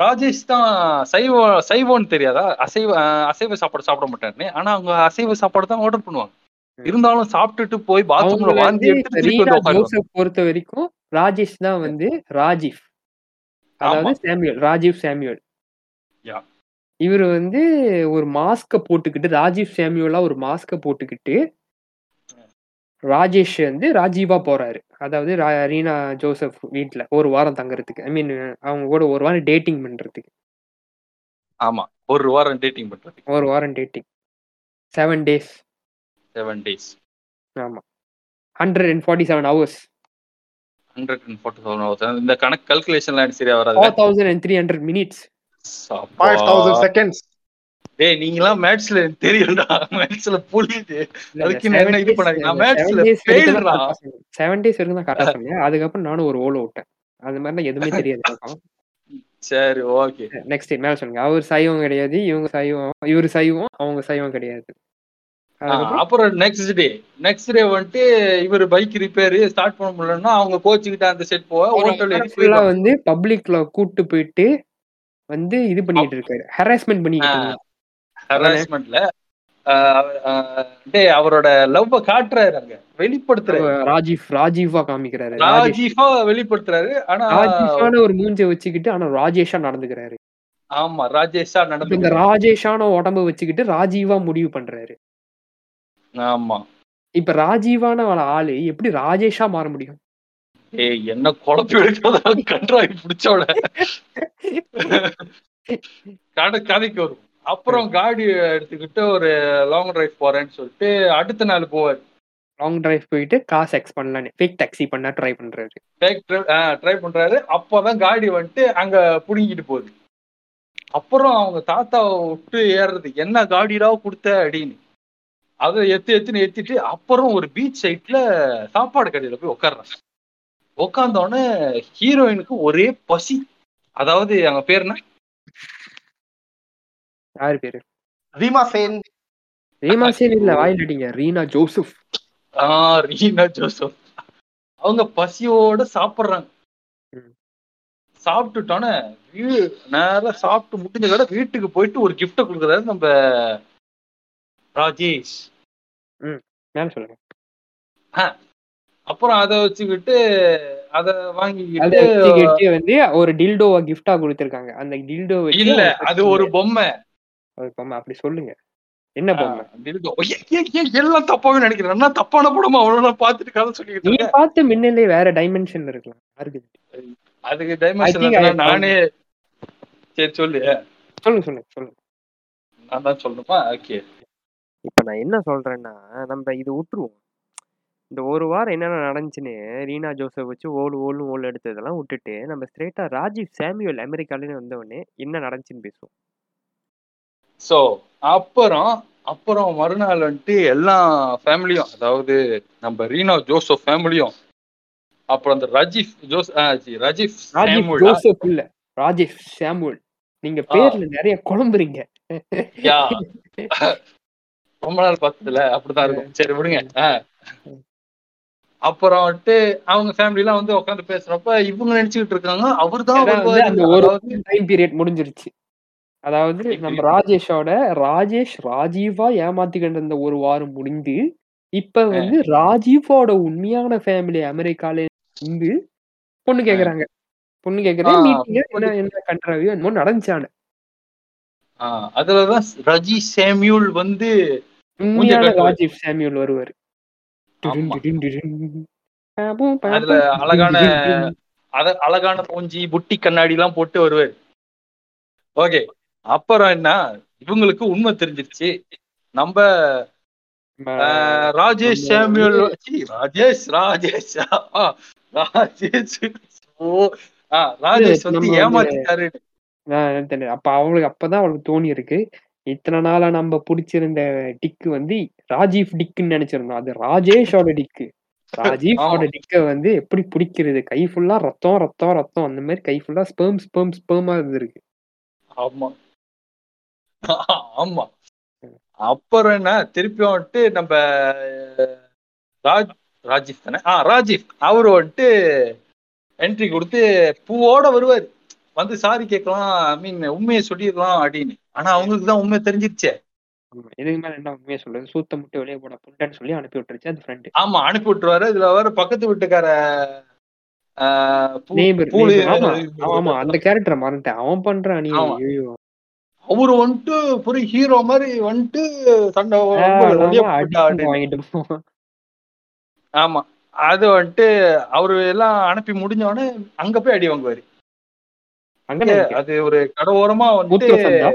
ராஜேஷ் தான் சைவ சைவம்னு தெரியாதா? அசைவ அசைவ சாப்பாடு சாப்பிட மாட்டாருன்னு. ஆனா அவங்க அசைவ சாப்பாடு தான் ஆர்டர் பண்ணுவாங்க. இருந்தாலும் சாப்பிட்டுட்டு போய் பாத்ரூம்ல வாந்தி எடுத்து பொறுத்த வரைக்கும் ராஜேஷ் தான் வந்து ராஜீவ். அதாவது. சாமியூல் ராஜீவ் சாமியூல். இவர் வந்து ஒரு மாஸ்க போட்டுக்கிட்டு ராஜீவ் சாமியூலா ஒரு மாஸ்க போட்டுக்கிட்டு ராஜேஷ் வந்து ராஜீவா போறாரு. அதாவது ரீனா ஜோசப் வீட்ல ஒரு வாரம் தங்குறதுக்கு. ஐ மீன் அவங்க கூட ஒரு வாரம் டேட்டிங் பண்றதுக்கு. ஆமா ஒரு வாரம் டேட்டிங் பண்றது ஒரு வாரம் dating seven days seven days ஆமா. Hundred and forty seven hours hundred and forty இந்த கணக்கு கல்குலேஷன்லாம் சரியா வராது four thousand and three hundred minutes five thousand seconds டேய் நீங்களாம் மேட்ச்ல தெரியும்டா. மேட்ச்ல புரியுது. அதுக்கு என்ன இது? நான் matchல failடா. செவன் டேஸ் வரைக்கும் தான் கரெக்டா சொன்னேன். அதுக்கப்புறம் நானும் ஒரு ஓல விட்டேன். அது மாதிரிலாம் எதுவுமே தெரியாது சரி ஓகே நெக்ஸ்ட் மேல சொல்லுங்க. அவர் சைவம் கிடையாது இவங்க சைவம் இவரு சைவம் அவங்க சைவம் கிடையாது. அப்புறம் நெக்ஸ்ட் டே நெக்ஸ்ட் டே வந்துட்டு இவர் பைக் ரிப்பேர் ஸ்டார்ட் பண்ண முடியலன்னா அவங்க கோச்சுக்கிட்ட அந்த செட் போக ஹோட்டல் வந்து பப்ளிக்ல கூட்டு போயிட்டு வந்து இது பண்ணிட்டு இருக்காரு. ஹராஸ்மெண்ட் பண்ணிட்டு ஹராஸ்மெண்ட்ல டே அவரோட லவ் காட்டுறாரு அங்க. வெளிப்படுத்துறாரு. ராஜீவ் ராஜீவா காமிக்கிறாரு. ராஜீஃபா வெளிப்படுத்துறாரு. ஆனா ராஜீவான ஒரு மூஞ்ச வச்சுக்கிட்டு ஆனா ராஜேஷா நடந்துக்கிறாரு. ஆமா ராஜேஷா இப்ப இந்த நடந்து ராஜேஷான உடம்ப வச்சுக்கிட்டு ராஜீவா முடிவு பண்றாரு. ஆமா. இப்ப ராஜீவான ஆளு எப்படி ராஜேஷா மாற முடியும்? ஏய் என்ன குழப்பி எடுக்கிறதா கன்றாவி பிடிச்சோட கதை கதைக்கு வரும் அப்புறம் காடி எடுத்துக்கிட்டு ஒரு லாங் டிரைவ் போறேன்னு சொல்லிட்டு அடுத்த நாள் போவார். லாங் டிரைவ் போயிட்டு காசு எக்ஸ் பண்ணலான்னு. ஃபேக் டாக்ஸி பண்ண ட்ரை பண்றாரு. ட்ரை பண்றாரு. அப்பதான் காடி வந்துட்டு அங்க புடுங்கிட்டு போகுது. அப்புறம் அவங்க தாத்தாவை விட்டு ஏறுறது என்ன காடிடா கொடுத்த? அப்படின்னு. அதை எத்து எத்துன்னு ஏத்திட்டு அப்புறம் ஒரு பீச் சைட்ல சாப்பாடு கடையில போய் உட்கார்றான் உட்கார்ந்தோடனே ஹீரோயினுக்கு ஒரே பசி. அதாவது அவங்க பேர் என்ன? யாரு பேரு? ரீமா சேன். ரீமா சேன் இல்ல வாயில் அடிங்க. Reena Joseph. Ah Reena Joseph. அவங்க பசியோட சாப்பிடுறாங்க. சாப்பிட்டுட்டோன்னே வீ- நேரா சாப்பிட்டு முடிஞ்ச கடை வீட்டுக்கு போயிட்டு ஒரு கிஃப்ட கொடுக்குறாரு நம்ம ராஜேஷ். மேல சொல்லுங்க. அப்புறம் அதை வச்சுக்கிட்டு அதை வாங்கிக்கிட்டு வந்து ஒரு டில்டோவா கிஃப்டா கொடுத்திருக்காங்க. அந்த டில்டோ இல்ல அது ஒரு பொம்மை. ஒரு பொம்மை அப்படி சொல்லுங்க. என்ன பொம்மை? ஏ- எல்லாம் தப்பாவே நினைக்கிறேன். நான் தப்பான படமா அவ்வளவு பார்த்துட்டு கதை சொல்லிக்கிட்டு நீ பார்த்த மின்னலே வேற டைமென்ஷன்ல இருக்கலாம். யாருக்கு? அதுக்கு டைமென்ஷன் நானே சரி சொல்லு. சொல்லுங்க சொல்லுங்க சொல்லுங்க. நான் தான் சொல்லணுமா? ஓகே இப்ப நான் என்ன சொல்றேன்னா நம்ம இது விட்டுருவோம் இந்த ஒரு வாரம் என்னென்ன நடந்துச்சுன்னு ரீனா ஜோசப் வச்சு ஓல் ஓல்னு ஓல் எடுத்ததெல்லாம் விட்டுட்டு நம்ம ஸ்ட்ரெயிட்டா ராஜீவ் சாமுவல் அமெரிக்காலேருந்து வந்தவொடனே என்ன நடந்துச்சுன்னு பேசுவோம். சோ அப்புறம் அப்புறம் மறுநாள் வந்துட்டு எல்லா ஃபேமிலியும் அதாவது நம்ம ரீனா ஜோசப் ஃபேமிலியும் அப்புறம் அந்த ரஜீஃப் ஜோஸ் ரஜீஃப் ராஜீவ் ஜோசப் இல்ல. ராஜேஷ் சாமுவல் நீங்க பேர்ல நிறைய குழம்புறீங்க. யா. ரொம்ப நாள் பார்த்ததுல அப்படிதான் இருக்கும். சரி விடுங்க. அப்புறம் வந்துட்டு அவங்க ஃபேமிலி எல்லாம் வந்து உட்காந்து பேசுறப்ப இவங்க நினைச்சுக்கிட்டு இருக்காங்க ஒரு அதாவது டைம் பீரியட் முடிஞ்சிருச்சு. அதாவது நம்ம ராஜேஷோட ராஜேஷ் ராஜீவா ஏமாத்திக்கிட்டு இருந்த ஒரு வாரம் முடிந்து இப்ப வந்து ராஜீவோட உண்மையான ஃபேமிலி அமெரிக்கால இருந்து பொண்ணு கேக்குறாங்க. பொண்ணு மீட்டிங் என்ன கண்ட்ராவியோ என்னமோ நடந்துச்சானு அதுலதான் ரஜி சாமியூல் வந்து. ராஜீவ் சாமியூல் வருவாரு. அதுல அழகான அழகான மூஞ்சி புட்டி கண்ணாடி எல்லாம் போட்டு வருவாரு. ஓகே அப்புறம் என்ன? இவங்களுக்கு உண்மை தெரிஞ்சிருச்சு. நம்ம ராஜேஷ் சாமியூல் ராஜேஷ் ராஜேஷ் ராஜேஷ். ராஜேஷ் வந்து ஏமாத்திட்டாரு தெரியல. அப்ப அவளுக்கு அப்பதான் அவளுக்கு தோணி இருக்கு இத்தனை நாளா நம்ம புடிச்சிருந்த டிக்கு வந்து ராஜீவ் டிக்குன்னு நினைச்சிருந்தோம். அது ராஜேஷோட டிக்கு ராஜீவோட. டிக்க வந்து எப்படி பிடிக்கிறது? கை ஃபுல்லா ரத்தம் ரத்தம் ரத்தம். அந்த மாதிரி கை ஃபுல்லா ஸ்பெர்ம் ஸ்பெர்ம் ஸ்பெர்மா இருந்திருக்கு. ஆமா. ஆமா. அப்புறம் என்ன? திருப்பி வந்துட்டு நம்ம ராஜ் ராஜீவ் தானே? ஆ ராஜீவ். அவரு வந்துட்டு என்ட்ரி கொடுத்து பூவோட வருவாரு. வந்து சாரி கேட்கலாம் ஐ மீன் உண்மையை சொல்லிடலாம் அப்படின்னு. ஆனா அவங்களுக்கு தான் உண்மை தெரிஞ்சிருச்சே. இதுக்கு மேல என்ன உண்மையா சொல்றது? சூத்த முட்டை வெளியே போட புண்டன்னு சொல்லி அனுப்பி விட்டுருச்சு அது ஃப்ரெண்டு ஆமா அனுப்பி விட்டுருவாரு. இதுல வர பக்கத்து வீட்டுக்கார ஆமா அந்த கேரக்டரை மறந்துட்டேன். அவன் பண்றான் நீ அவரு வந்துட்டு ஒரு ஹீரோ மாதிரி வந்துட்டு சண்டை. வாங்கிட்டு. ஆமா அது வந்துட்டு அவரு எல்லாம் அனுப்பி முடிஞ்ச உடனே அங்க போய் அடி வாங்குவாரு. அங்க. அது ஒரு கடை ஓரமா வந்துட்டு மூத்திர சந்தா?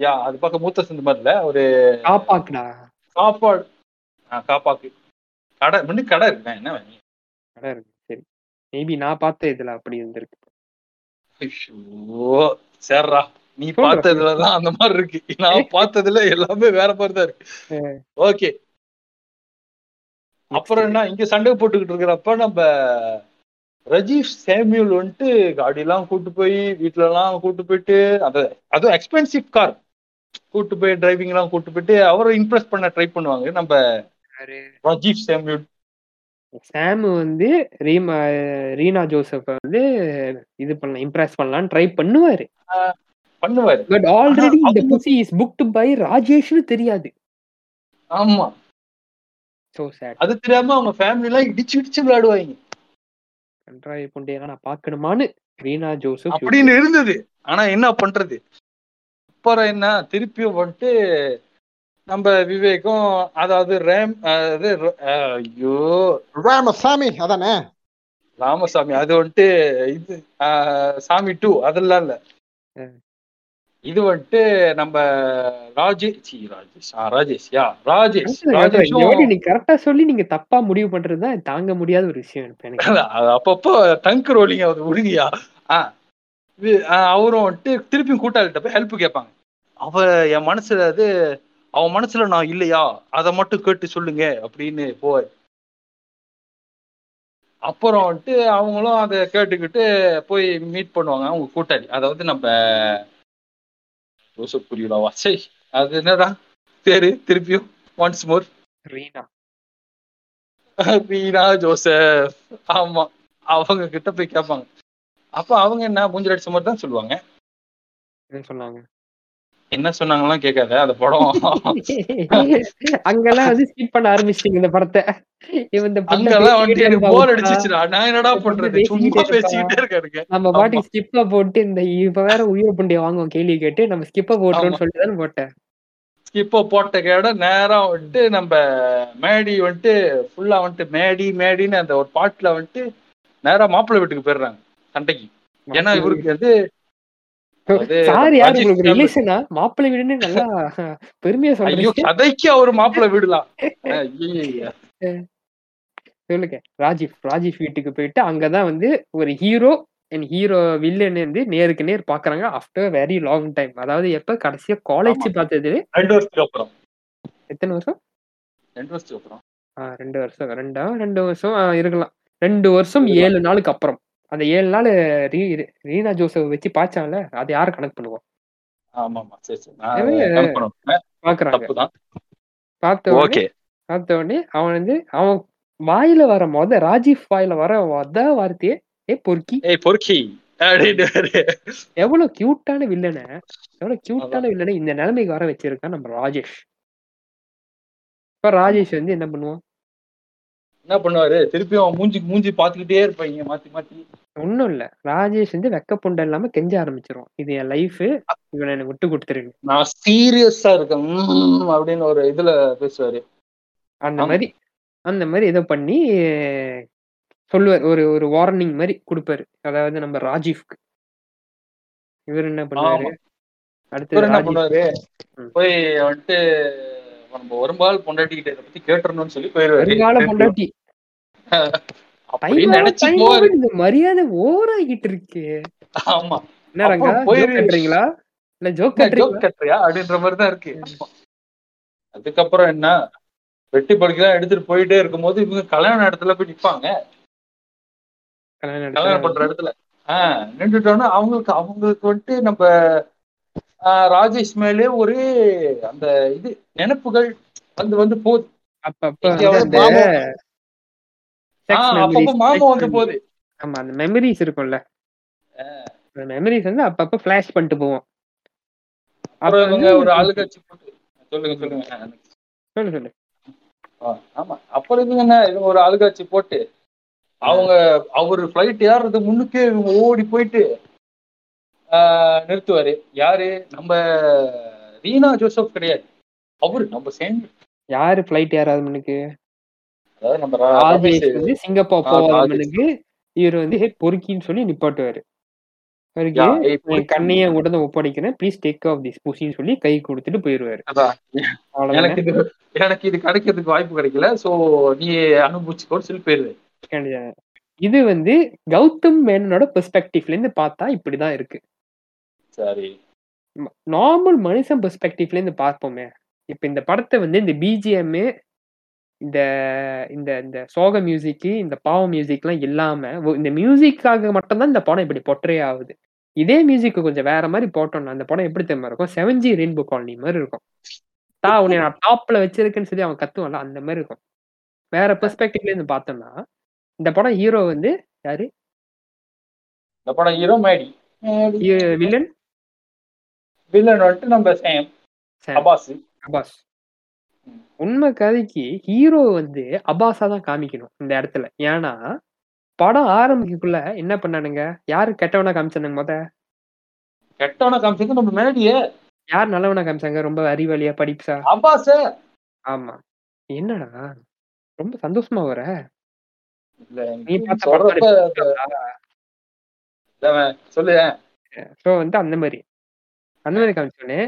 யா அது பக்கம் மூத்த சந்து மாதிரி இல்ல ஒரு காப்பாக்குடா. சாப்பாடு காப்பாக்கு. கடை முன்ன கடை இருக்கு என்ன? கடை இருக்கு சரி. மேபி நான் பார்த்த இதுல அப்படி இருந்திருக்கு. ஐயோ சேர்றா. நீ. பார்த்ததுலதான் அந்த மாதிரி இருக்கு. நான் பார்த்ததுல எல்லாமே வேற மாதிரி தான் இருக்கு. ஓகே. அப்புறம் என்ன இங்க சண்டை போட்டுக்கிட்டு இருக்கிறப்ப நம்ம ரஜீஷ் சாமியூல் வந்துட்டு காடியெல்லாம் கூட்டு போய் வீட்டுல எல்லாம் கூட்டு போயிட்டு அது அதுவும் எக்ஸ்பென்சிவ் கார் கூட்டு போய் டிரைவிங் எல்லாம் கூட்டு போயிட்டு அவரை இம்ப்ரெஸ் பண்ண ட்ரை பண்ணுவாங்க. நம்ம ரஜீஷ் சாமியூல். சாம் வந்து ரீமா ரீனா ஜோசப் வந்து இது பண்ணலாம் இம்ப்ரெஸ் பண்ணலாம்னு ட்ரை பண்ணுவாரு. பண்ணுவாரு. பட் ஆல்ரெடி இந்த புசி இஸ் புக்டு பை ராஜேஷ்னு தெரியாது. ஆமா. சோ சேட் அது தெரியாம அவங்க ஃபேமிலி எல்லாம் இடிச்சு இடிச்சு விளையாடுவாங்க. கன்றாய் பொண்டையெல்லாம் நான் பார்க்கணுமான்னு ரீனா ஜோசப் அப்படின்னு இருந்தது. ஆனா என்ன பண்றது? அப்புறம் என்ன? திருப்பியும் வந்துட்டு நம்ம விவேக்கும் அதாவது ரேம் அஹ் ஐயோ! ராமசாமி அதானே? ராமசாமி அது வந்துட்டு இது ஆஹ், சாமி டூ அதெல்லாம் இல்ல. இது வந்துட்டு நம்ம ராஜேஷ் ராஜேஷ். ராஜேஷ் யா ராஜேஷ். நீங்க கரெக்டா சொல்லி நீங்க தப்பா முடிவு பண்றதுதான் தாங்க முடியாத ஒரு விஷயம் எனக்கு அது அப்பப்போ டங்க் ரோலிங் அவர் விடுங்கயா ஆ இது- அவரும் வந்துட்டு திருப்பியும் கூட்டாளிட்ட போய் ஹெல்ப் கேட்பாங்க. அவ என் மனசுல அது அவன் மனசுல நான் இல்லையா? அதை மட்டும் கேட்டு சொல்லுங்க அப்படின்னு போவார். அப்புறம் வந்துட்டு அவங்களும் அதை கேட்டுக்கிட்டு போய் மீட் பண்ணுவாங்க அவங்க கூட்டாளி. அதாவது நம்ம ஜோசப் புரியலவா சை அது என்னடா? பேரு திருப்பியும் once more Reena. Veena Joseph. ஆமா அவங்க கிட்ட போய் கேட்பாங்க அப்ப அவங்க என்ன மூஞ்சில் அடிச்ச மாதிரி தான் சொல்லுவாங்க? என்ன சொன்னாங்க. என்ன சொன்னாங்கலாம் கேட்காத அந்த படம் அங்கெல்லாம் வந்து ஸ்கிப் பண்ண ஆரம்பிச்சிட்டீங்க இந்த படத்தை. இவன் இந்த அங்கெல்லாம் பேசிக்கிட்டே எனக்கு போர். அடிச்சிச்சுடா நான் என்னடா பண்றது? சும்மா பேசிக்கிட்டே இருக்காருங்க நம்ம பாட்டுக்கு ஸ்கிப்பா போட்டு இந்த இப்ப வேற உயிரை புண்டிய வாங்குவோம் கேள்வி கேட்டு நம்ம ஸ்கிப்பா போட்டோம்னு சொல்லிட்டு தானே போட்டேன். இப்போ போட்ட கேட நேரா வந்துட்டு நம்ம மேடி வந்துட்டு ஃபுல்லா வந்துட்டு மேடி மேடின்னு அந்த ஒரு பாட்டுல வந்துட்டு நேரா மாப்பிள்ளை வீட்டுக்கு போயிடுறாங்க சண்டைக்கு. ஏன்னா இவருக்கு வந்து சார் யார் ராஜேஷ் உங்களுக்கு கண்ணு. ரிலேஷனா மாப்பிள்ளை வீடுன்னு நல்லா பெருமையா ஐயோ சொல்றீங்க கதைக்கு அவர் மாப்பிள்ளை விடலாம் ஐயையையே. சொல்லுங்க. ராஜீவ் ராஜீவ் வீட்டுக்கு போயிட்டு அங்கதான் வந்து ஒரு ஹீரோ அண்ட் ஹீரோ வில்லன் வந்து நேருக்கு நேர் பாக்குறாங்க ஆஃப்டர் வெரி லாங் டைம் அதாவது எப்ப? கடைசியா காலேஜ். பார்த்தது. ரெண்டு வருஷத்துக்கு அப்புறம். எத்தனை வருஷம்? ரெண்டு வருஷத்துக்கு அப்புறம். ரெண்டு வருஷம். ரெண்டா? ரெண்டு வருஷம். இருக்கலாம். ரெண்டு வருஷம் ஏழு நாளுக்கு அப்புறம். அந்த ஏழு நாள் ரீ ரீனா ஜோசப் வச்சு பாய்ச்சான்ல அது யாரு கணக்கு பண்ணுவோம் பார்த்த உடனே அவன் வந்து அவன் வாயில வர மொத ராஜீவ் வாயில வர மொத வார்த்தையே ஏ பொறுக்கி. ஏய் பொறுக்கி. அப்படின்னு எவ்வளவு கியூட்டான வில்லனை எவ்வளவு கியூட்டான வில்லனை இந்த நிலைமைக்கு வர வச்சிருக்கான் நம்ம ராஜேஷ். இப்ப ராஜேஷ் வந்து என்ன பண்ணுவான்? என்ன பண்ணுவாரு? திருப்பியும் அவன் மூஞ்சி மூஞ்சி பாத்துக்கிட்டே இருப்பாங்க மாத்தி மாத்தி. ஒண்ணும் இல்ல. ராஜேஷ் வந்து வெக்க புண்டை இல்லாம கெஞ்ச ஆரம்பிச்சிருவான் இது என் லைஃப் இவனை எனக்கு விட்டு கொடுத்துருங்க நான் சீரியஸா இருக்கேன். அப்படின்னு ஒரு இதுல பேசுவாரு. அந்த. மாதிரி அந்த மாதிரி இதை பண்ணி சொல்லுவார். ஒரு ஒரு வார்னிங் மாதிரி கொடுப்பாரு. அதாவது நம்ம ராஜீவ்க்கு. இவர் என்ன பண்ணுவாரு? ஆமா. அடுத்து என்ன பண்ணுவாரு. போய் வந்துட்டு நம்ம வரும்பால் பொண்டாட்டிக்கிட்ட இதை பத்தி கேட்டுறணும்னு சொல்லி போயிருவாரு. பொண்டாட்டி. மரியாதை ஓவர் ஆகிட்டு இருக்கு. ஆமா. என்ன ரங்கா அப்புறம் போயிரு. ஜோக் கட்டுறீங்களா? இல்ல ஜோக் ஜோக் கட்டுறீங்களா? கட்டுறியா? அப்படின்ற மாதிரி தான் இருக்கு. அதுக்கப்புறம் என்ன? வெட்டி படுக்கலாம் எடுத்துட்டு போயிட்டே இருக்கும்போது இவங்க கல்யாண இடத்துல போய் நிப்பாங்க. கல்யாணம். பண்ற இடத்துல. ஆஹ் நின்றுட்டோன்னா அவங்களுக்கு அவங்களுக்கு வந்துட்டு நம்ம ராஜேஷ் மேலே ஒரு அந்த இது நினைப்புகள் வந்து வந்து போகுது அப்ப அப்ப இங்க வந்து வந்து அந்த மாமா- வந்து. போகுது. ஆமா அந்த மெமரிஸ் இருக்கும்ல. அந்த மெமரிஸ் வந்து அப்பப்ப ஃபிளாஷ் பண்ணிட்டு போவோம். அப்ப அப்புறம் ஒரு போட்டு சொல்லுங்க சொல்லுங்க. சொல்லு சொல்லு. ஆமா. அப்புறம் இவங்க என்ன இவங்க ஒரு ஆளுக்காட்சி போட்டு அவங்க அவரு ஃபிளைட் ஏறுறது முன்னுக்கே இவங்க ஓடி போயிட்டு நிறுத்துவாரு. யாரு? நம்ம ரீனா ஜோசப் கிடையாது. அவரு நம்ம சேர்ந்து யாரு ஃபிளைட் யாராவது மனுக்கு அதாவது நம்ம வந்து சிங்கப்பூர் ஆ, போவாத ராஜேஷ். மனுக்கு இவர் வந்து "ஹே, பொறுக்கின்னு சொல்லி நிப்பாட்டுவாரு. அவருக்கு. கண்ணையை உடனே ஒப்படைக்கிறேன். ப்ளீஸ் டேக் ஆஃப் திஸ் புஷின்னு சொல்லி கை கொடுத்துட்டு போயிருவாரு. எனக்கு இது எனக்கு இது கிடைக்கிறதுக்கு வாய்ப்பு கிடைக்கல. சோ நீ அனுபவிச்சுக்கோன்னு சொல்லி கிடையாது. இது வந்து கௌதம் மேனனோட பெர்ஸ்பெக்டிவ்ல இருந்து பார்த்தா இப்படிதான் இருக்கு. சரி. நார்மல் மனுஷன் பெர்ஸ்பெக்டிவ்ல இருந்து பார்ப்போமே. இப்ப இந்த படத்தை வந்து இந்த பிஜிஎம் இந்த இந்த இந்த சோக மியூசிக் இந்த பாவ மியூசிக்லாம் இல்லாம இந்த மியூசிக்காக மட்டும்தான் இந்த படம் இப்படி பொட்டரே ஆகுது. இதே மியூசிக் கொஞ்சம் வேற மாதிரி போட்டோம்னா அந்த படம் எப்படி தெரியுமா இருக்கும்? செவன் ஜி ரெயின்போ காலனி மாதிரி இருக்கும். தா உன்னை நான் டாப்ல வச்சிருக்கேன்னு சொல்லி அவன் கத்துவான்ல அந்த மாதிரி இருக்கும். வேற பெர்ஸ்பெக்டிவ்ல இருந்து பார்த்தோம்னா இந்த படம் ஹீரோ வந்து யாரு? இந்த படம் ஹீரோ மேடி வில்லன் வில்லன் வந்துட்டு நம்ம சேம் அபாஸ் அபாஸ் உண்மை கதைக்கு ஹீரோ வந்து அபாஸா தான் காமிக்கணும் இந்த இடத்துல. ஏன்னா படம் ஆரம்பிக்கக்குள்ள என்ன பண்ணானுங்க? யாரு கெட்டவனா காமிச்சானுங்க முத? கெட்டவன காமிச்சது நம்ம மேடிய. யார் நல்லவனா காமிச்சாங்க? ரொம்ப அறிவாளியா படிப்ஸா அபாஸ ஆமா. என்னடா? ரொம்ப சந்தோஷமா வர? சொல்லு. ஸோ வந்து அந்த மாதிரி. அந்த மாதிரி காமிச்சோடனே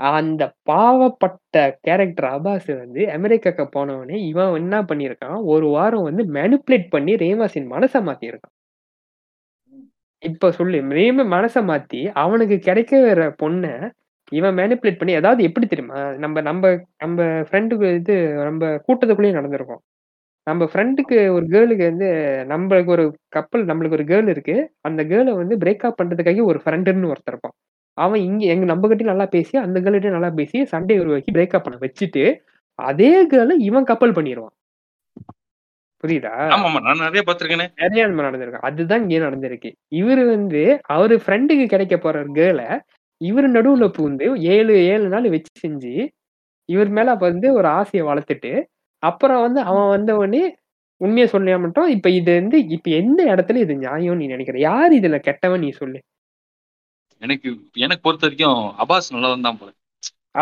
அந்த பாவப்பட்ட கேரக்டர் அபாஸ் வந்து அமெரிக்காக்கு போனவனே இவன் என்ன பண்ணியிருக்கான்? ஒரு வாரம் வந்து மேனிப்புலேட் பண்ணி ரேமாசின் மனசை மாத்திருக்கான் இப்ப சொல்லு ரேம மனசை மாத்தி அவனுக்கு கிடைக்க வர பொண்ணை இவன் மேனிப்புலேட் பண்ணி ஏதாவது எப்படி தெரியுமா? நம்ம நம்ம நம்ம ஃப்ரெண்டுக்கு இது நம்ம கூட்டத்துக்குள்ளேயே நடந்திருக்கோம். நம்ம ஃப்ரெண்டுக்கு ஒரு கேர்ளுக்கு வந்து நம்மளுக்கு ஒரு கப்பல் நம்மளுக்கு ஒரு கேர்ள் இருக்கு. அந்த கேர்ளை வந்து பிரேக்அப் பண்றதுக்காக ஒரு ஃப்ரெண்டுன்னு ஒருத்தர் இருப்பான். அவன் இங்க எங்க நம்ம கிட்ட நல்லா பேசி அந்த கேர்ள்கிட்ட நல்லா பேசி சண்டே உருவாக்கி பிரேக்கப் பண்ண வச்சுட்டு அதே கேர்ளை இவன் கப்பல் பண்ணிடுவான் புரியுதா? நான் நிறைய பாத்திருக்கேனே நிறைய அந்த மாதிரி நடந்திருக்கு. அதுதான் இங்கே நடந்திருக்கு. இவரு வந்து அவரு ஃப்ரெண்டுக்கு கிடைக்க போற கேர்ளை இவர் நடுவுல பூந்து ஏழு ஏழு நாள் வச்சு செஞ்சு இவர் மேல அப்ப வந்து ஒரு ஆசையை வளர்த்துட்டு அப்புறம் வந்து அவன் வந்த உடனே உண்மையை சொல்லியா மட்டும் இப்ப இது வந்து இப்ப எந்த இடத்துல இது நியாயம் நீ நினைக்கிற? யார் இதுல கெட்டவன் நீ சொல்லு. எனக்கு எனக்கு பொறுத்த வரைக்கும் அபாஸ் நல்லவன் தான் போல.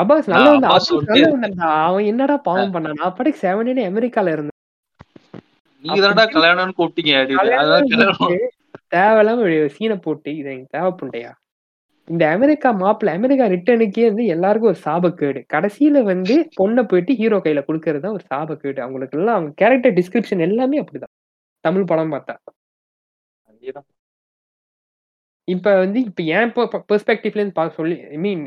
அபாஸ் நல்லவன் அபாஸ் நல்லவன். அவன் என்னடா பாவம் பண்ணான்? நான் பாட்டுக்கு செவனே அமெரிக்கால இருந்தேன். நீங்க தானடா கல்யாணம்னு கூப்பிட்டீங்க தேவையில்லாம சீனை போட்டு இதை எனக்கு தேவைப்புண்டையா இந்த அமெரிக்கா மாப்பிள்ள அமெரிக்கா ரிட்டர்னுக்கே வந்து எல்லாருக்கும் ஒரு சாபக்கேடு. கடைசியில வந்து பொண்ணை போயிட்டு ஹீரோ கையில கொடுக்கறது தான் ஒரு சாபக்கேடு. அவங்களுக்கு எல்லாம் அவங்க கேரக்டர் டிஸ்கிரிப்ஷன் எல்லாமே அப்படிதான். தமிழ் படம் பார்த்தா. இப்ப வந்து இப்ப என் பெர்ஸ்பெக்டிவ்ல இருந்து பார்க்க சொல்லி ஐ மீன்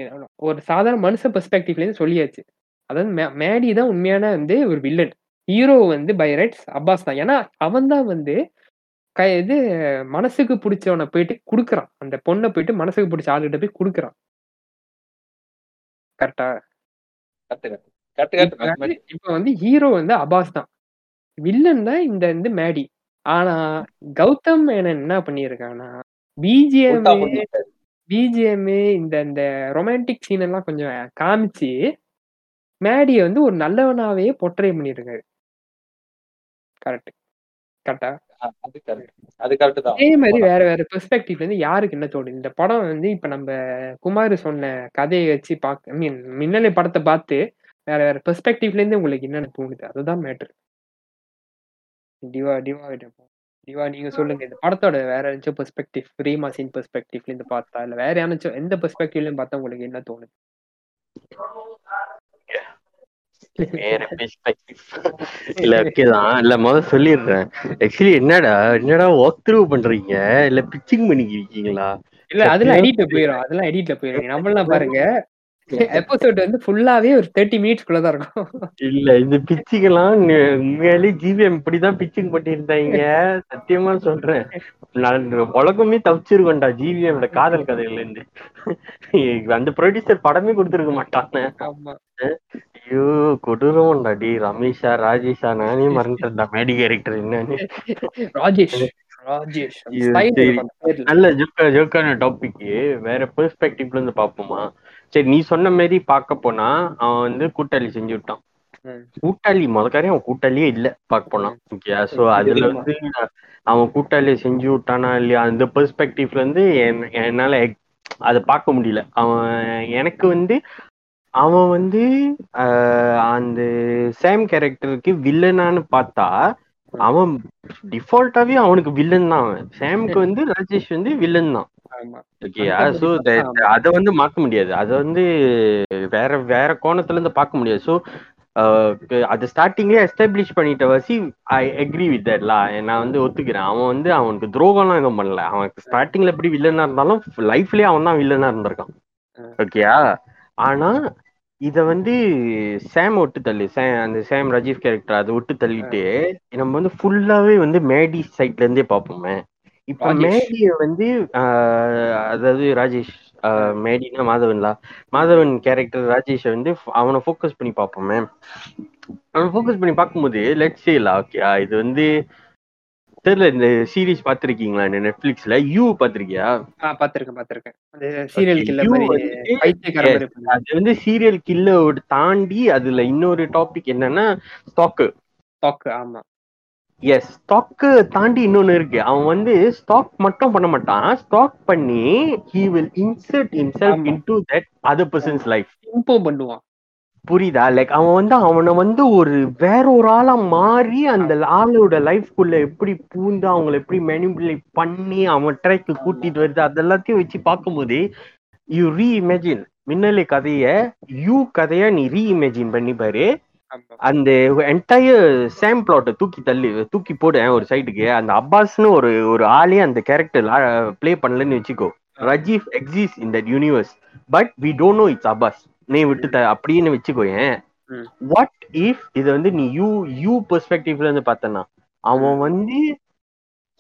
ஒரு சாதாரண மனுஷ பெர்ஸ்பெக்டிவ்ல இருந்து சொல்லியாச்சு. அதாவது மே- மேடி தான் உண்மையான வந்து ஒரு வில்லன் ஹீரோ வந்து பை ரைட்ஸ் அப்பாஸ் தான். ஏன்னா அவன் தான் வந்து க இது மனசுக்கு பிடிச்சவனை போயிட்டு குடுக்குறான். அந்த பொண்ணை போயிட்டு மனசுக்கு பிடிச்ச ஆளுகிட்ட போய் குடுக்குறான். கரெக்டா இப்ப இப்ப வந்து ஹீரோ வந்து அபாஸ் தான். வில்லன் தான் இந்த வந்து மேடி. ஆனா கௌதம் மேனன் என்ன பண்ணியிருக்கான்னா பிஜிஎம். பிஜிஎம் இந்த இந்த ரொமான்டிக் சீன் எல்லாம் கொஞ்சம் காமிச்சு மேடியை வந்து ஒரு நல்லவனாவே பொற்றை பண்ணியிருக்காரு. கரெக்ட் கரெக்டா அது மாதிரி வேற வேற பெர்ஸ்பெக்டிவ்ல இருந்து யாருக்கு என்ன தோணுது? இந்த படம் வந்து இப்ப நம்ம குமார் சொன்ன கதையை வச்சு பார்க்க ஐ மீன் மின்னலை படத்தை பார்த்து வேற வேற பெர்ஸ்பெக்டிவ்ல இருந்து உங்களுக்கு என்னென்ன தோணுது? அதுதான் மேட்ரு டிவா டிவா டிவா நீங்க சொல்லுங்க இந்த படத்தோட வேற ஏதாச்சும் பெர்ஸ்பெக்டிவ் ரீமா சீன் பெர்ஸ்பெக்டிவ்ல இருந்து பார்த்தா இல்ல வேற யாராச்சும் எந்த பெர்ஸ்பெக்டிவ்ல இருந்து பார்த்தா உங்களுக்கு என்ன தோணுது? வேற. இல்ல ஓகே தான். இல்ல முதல்ல சொல்லிடுறேன். ஆக்சுவலி என்னடா என்னடா வாக் த்ரூ பண்றீங்க? இல்ல பிச்சிங் பண்ணிக்கிறீங்களா இல்ல அதெல்லாம் எடிட்ல போயிடும் அதெல்லாம் எடிட்ல போயிடும் நம்மளாம் பாருங்க. எபிசோட் வந்து ஃபுல்லாவே ஒரு தேர்ட்டி மினிட்ஸ்க்குள்ள தான் இருக்கும். இல்ல இந்த நு- உண்மையாலே ஜிவிஎம் இப்படிதான் பிச்சிங் பண்ணியிருந்தாங்க சத்தியமா சொல்றேன். நான் உலகமே தப்பிச்சிருக்கோம்டா ஜிவிஎம் காதல் கதையில இருந்து அந்த ப்ரொடியூசர் படமே கொடுத்துருக்க மாட்டானே. ஆமா. ஐயோ கொடூரம்டா டி ரமேஷா ராஜேஷா நானே மறந்துட்டேன்டா மேடி கேரக்டர் என்னன்னு. ராஜேஷ். நல்ல ஜோக்கா ஜோக்கான டாபிக் வேற பெர்ஸ்பெக்டிவ்ல இருந்து பாப்போமா சரி நீ சொன்ன மாதிரி பார்க்க போனா அவன் வந்து கூட்டாளி செஞ்சு விட்டான். கூட்டாளி முதக்காரே அவன் கூட்டாளியே இல்ல பார்க்க போனா ஓகே சோ அதுல? வந்து அவன் கூட்டாளி செஞ்சு விட்டானா இல்லையா? அந்த பெர்ஸ்பெக்டிவ்ல இருந்து என்- என்னால அதை பார்க்க முடியல. அவன் எனக்கு வந்து அவன் வந்து அந்த சேம் கேரக்டருக்கு வில்லனான்னு பார்த்தா அவன் டிஃபால்ட்டாவே அவனுக்கு வில்லன் தான் அவன். சாமுக்கு வந்து ராஜேஷ் வந்து வில்லன் தான். ஓகேயா சோ அதை வந்து மாத்த முடியாது. அதை வந்து வேற வேற கோணத்துல இருந்து பார்க்க முடியாது. ஸோ அது ஸ்டார்டிங்லேயே எஸ்டாப்ளிஷ் பண்ணிட்ட வசி ஐ அக்ரி வித் தட்ல நான் வந்து ஒத்துக்கிறேன். அவன் வந்து அவனுக்கு துரோகம்லாம் எதுவும் பண்ணல. அவனுக்கு ஸ்டார்டிங்ல எப்படி வில்லனா இருந்தாலும் லைஃப்லயே அவன் தான் வில்லனா இருந்திருக்கான். ஓகேயா ஆனா இத வந்து சேம் விட்டு தள்ளு சேம் அந்த சேம் ரஜீவ் கேரக்டர் அதை விட்டு தள்ளிட்டு நம்ம வந்து ஃபுல்லாவே வந்து மேடி சைட்ல இருந்தே பார்ப்போமே. இப்ப. மேடிய வந்து ஆஹ், அதாவது ராஜேஷ் ஆஹ், மேடினா மாதவன்லா? மாதவன் கேரக்டர் ராஜேஷ வந்து அவனை ஃபோக்கஸ் பண்ணி பார்ப்போமே. அவனை ஃபோக்கஸ் பண்ணி பார்க்கும்போது லெட்ஸ் ஓகே இது வந்து தெரியல இந்த சீரிஸ் பார்த்திருக்கீங்களா இந்த நெட்ஃபிளிக்ஸ்ல யூ பார்த்திருக்கியா ஆ பாத்திருக்கேன் பாத்திருக்கேன். அது வந்து சீரியல் கில்லர் தாண்டி அதுல இன்னொரு டாபிக் என்னன்னா ஸ்டாக்கு ஸ்டாக் ஆமா. எஸ் ஸ்டாக்கு தாண்டி இன்னொன்னு இருக்கு. அவன் வந்து ஸ்டாக் மட்டும் பண்ண மாட்டான். ஸ்டாக் பண்ணி he will insert himself. Into that other person's life இம்போம் பண்ணுவான். புரியுதா? லைக் அவன் வந்து அவனை வந்து ஒரு வேற ஒரு ஆளா மாறி அந்த ஆளோட லைஃப்குள்ள எப்படி பூந்து அவங்கள எப்படி மேனிபுலேட் பண்ணி அவன் ட்ரைக்கு கூட்டிட்டு வருது அதெல்லாத்தையும் வச்சு பார்க்கும்போது யூ ரீஇமேஜின் மின்னலை கதைய யூ கதைய நீ ரீஇமேஜின் பண்ணி பாரு. அந்த என்டையர் சேம் பிளாட்டை தூக்கி தள்ளி தூக்கி போடு ஒரு சைடுக்கு அந்த அப்பாஸ்னு ஒரு ஒரு ஆளே அந்த கேரக்டர் ப்ளே பண்ணலன்னு வச்சுக்கோ. Rajeev exists in that universe but we don't know it's Abbas நீ விட்டு அப்படின்னு வச்சுக்கோயேன். வாட் இஃப் இது வந்து நீ யூ யூ பெர்ஸ்பெக்டிவ்ல இருந்து பார்த்தனா அவன் வந்து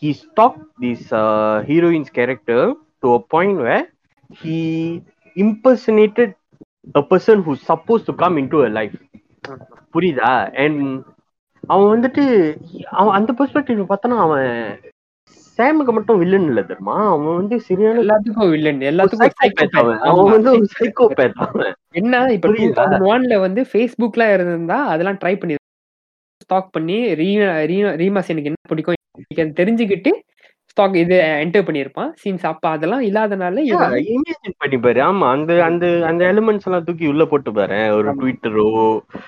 he stalked this uh, heroine's character to a point where he impersonated a person who's supposed to come into her life புரியுதா அண்ட் அவன் வந்துட்டு அவன் அந்த பெர்ஸ்பெக்டிவ் பார்த்தனா அவன் சாமுக்கு மட்டும் வில்லன் இல்ல தெரியுமா? அவன் வந்து சரியான எல்லாத்துக்கும் வில்லன் எல்லாத்துக்கும். அவன். வந்து ஒரு சைக்கோபேத் அவன். என்ன? இப்ப ஒன்ல வந்து ஃபேஸ்புக்லாம் இருந்திருந்தா அதெல்லாம் ட்ரை பண்ணி ஸ்டாக் பண்ணி ரீ- ரீமாஸ் எனக்கு என்ன பிடிக்கும்? தெரிஞ்சுக்கிட்டு ஸ்டாக் இது என்டர் பண்ணியிருப்பான் சீன்ஸ் அப்ப அதெல்லாம் இல்லாதனால இமேஜின் பண்ணி பாரு. ஆமா அந்த அந்த அந்த எலிமெண்ட்ஸ் எல்லாம் தூக்கி உள்ள போட்டு பாரு. ஒரு. ட்விட்டரோ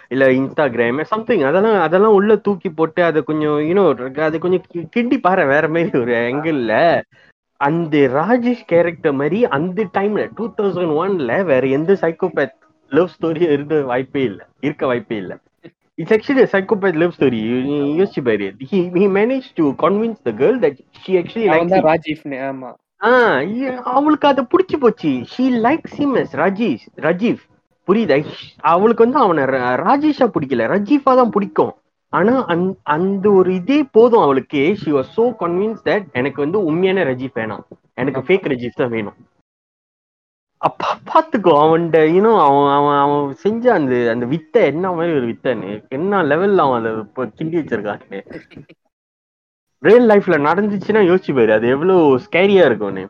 இல்ல இன்ஸ்டாகிராம் சம்திங் அதெல்லாம் அதெல்லாம் உள்ள தூக்கி போட்டு அதை கொஞ்சம் யூனோ அதை கொஞ்சம் கிண்டி பாரு வேற மாதிரி ஒரு ஆங்கிள் அந்த ராஜேஷ் கேரக்டர் மாதிரி அந்த டைம்ல டூ தௌசண்ட் ஒன்ல வேற எந்த சைக்கோபேத் லவ் ஸ்டோரியும் இருந்த வாய்ப்பே இல்ல. இருக்க வாய்ப்பே இல்ல. It's actually psychopath love story யோசிச்சு பாரு he he manage to convince the girl that she actually அவன் லைக் தான் ராஜீவ்னு ஆமா. ஆ இ- அவளுக்கு அது பிடிச்சு போச்சு. She likes him yes Rajesh Rajeev புரியுதா? அவளுக்கு வந்து அவனை ராஜேஷா பிடிக்கல. ரஜீஃபா தான் பிடிக்கும். ஆனா அந்த அந்த ஒரு இதே போதும் அவளுக்கு. She was so convince that எனக்கு வந்து உண்மையான ரஜீஃப் வேணாம். எனக்கு ஃபேக் ரஜீஃப் தான் வேணும். அப்பா பாத்துக்கோ அவன் இன்னும் அவன் அவன் அவன் செஞ்ச அந்த அந்த வித்தை என்ன மாதிரி ஒரு வித்தைன்னு என்ன லெவல்ல அவன் அதை இப்போ கிண்டி வச்சிருக்கான்னு. ரியல் லைஃப்ல நடந்துச்சுன்னா யோசிச்சு பாரு அது எவ்வளவு ஸ்கேரியா இருக்கும்னு.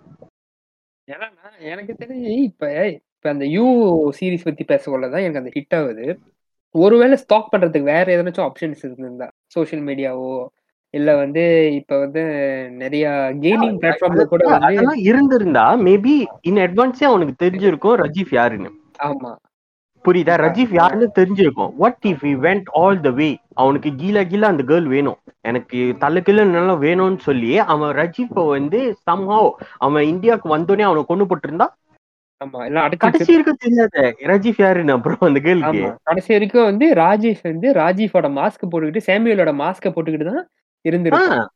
ஏன்னா எனக்கு தெரிஞ்சு இப்ப இப்ப அந்த யூ சீரிஸ் பத்தி பேசக்கொள்ளதான் எனக்கு அந்த ஹிட் ஆகுது. ஒருவேளை ஸ்டாக் பண்றதுக்கு வேற எதனாச்சும் ஆப்ஷன்ஸ் இருந்திருந்தா சோஷியல் மீடியாவோ இல்ல வந்து இப்ப வந்து நிறைய கேமிங் பிளாட்ஃபார்ம்ல கூட அதெல்லாம் இருந்திருந்தா மேபி இன் அட்வான்ஸே அவனுக்கு தெரிஞ்சிருக்கும் ரஜீஃப் யாருன்னு. ஆமா. புரியுதா? ரஜீஃப் யாருன்னு தெரிஞ்சிருக்கும். What if we went all the way அவனுக்கு கீழ கீழ அந்த கேர்ள் வேணும். எனக்கு தலைக்கீழ நல்லா வேணும்னு சொல்லி அவன் ரஜீஃபை வந்து சம்ஹாவ் அவன் இந்தியாவுக்கு வந்தோடனே அவனை கொண்டு போட்டிருந்தா? ஆமா எல்லாம் அடைச்சு கடைசி இருக்க தெரியாத ரஜீஃப் யாருன்னு அப்புறம் அந்த ஆமா கடைசி வரைக்கும் வந்து ராஜேஷ் வந்து ராஜீஃபோட மாஸ்க் போட்டுக்கிட்டு சாமியலோட மாஸ்க போட்டுக்கிட்டு தான் இருந்திருக்கும்.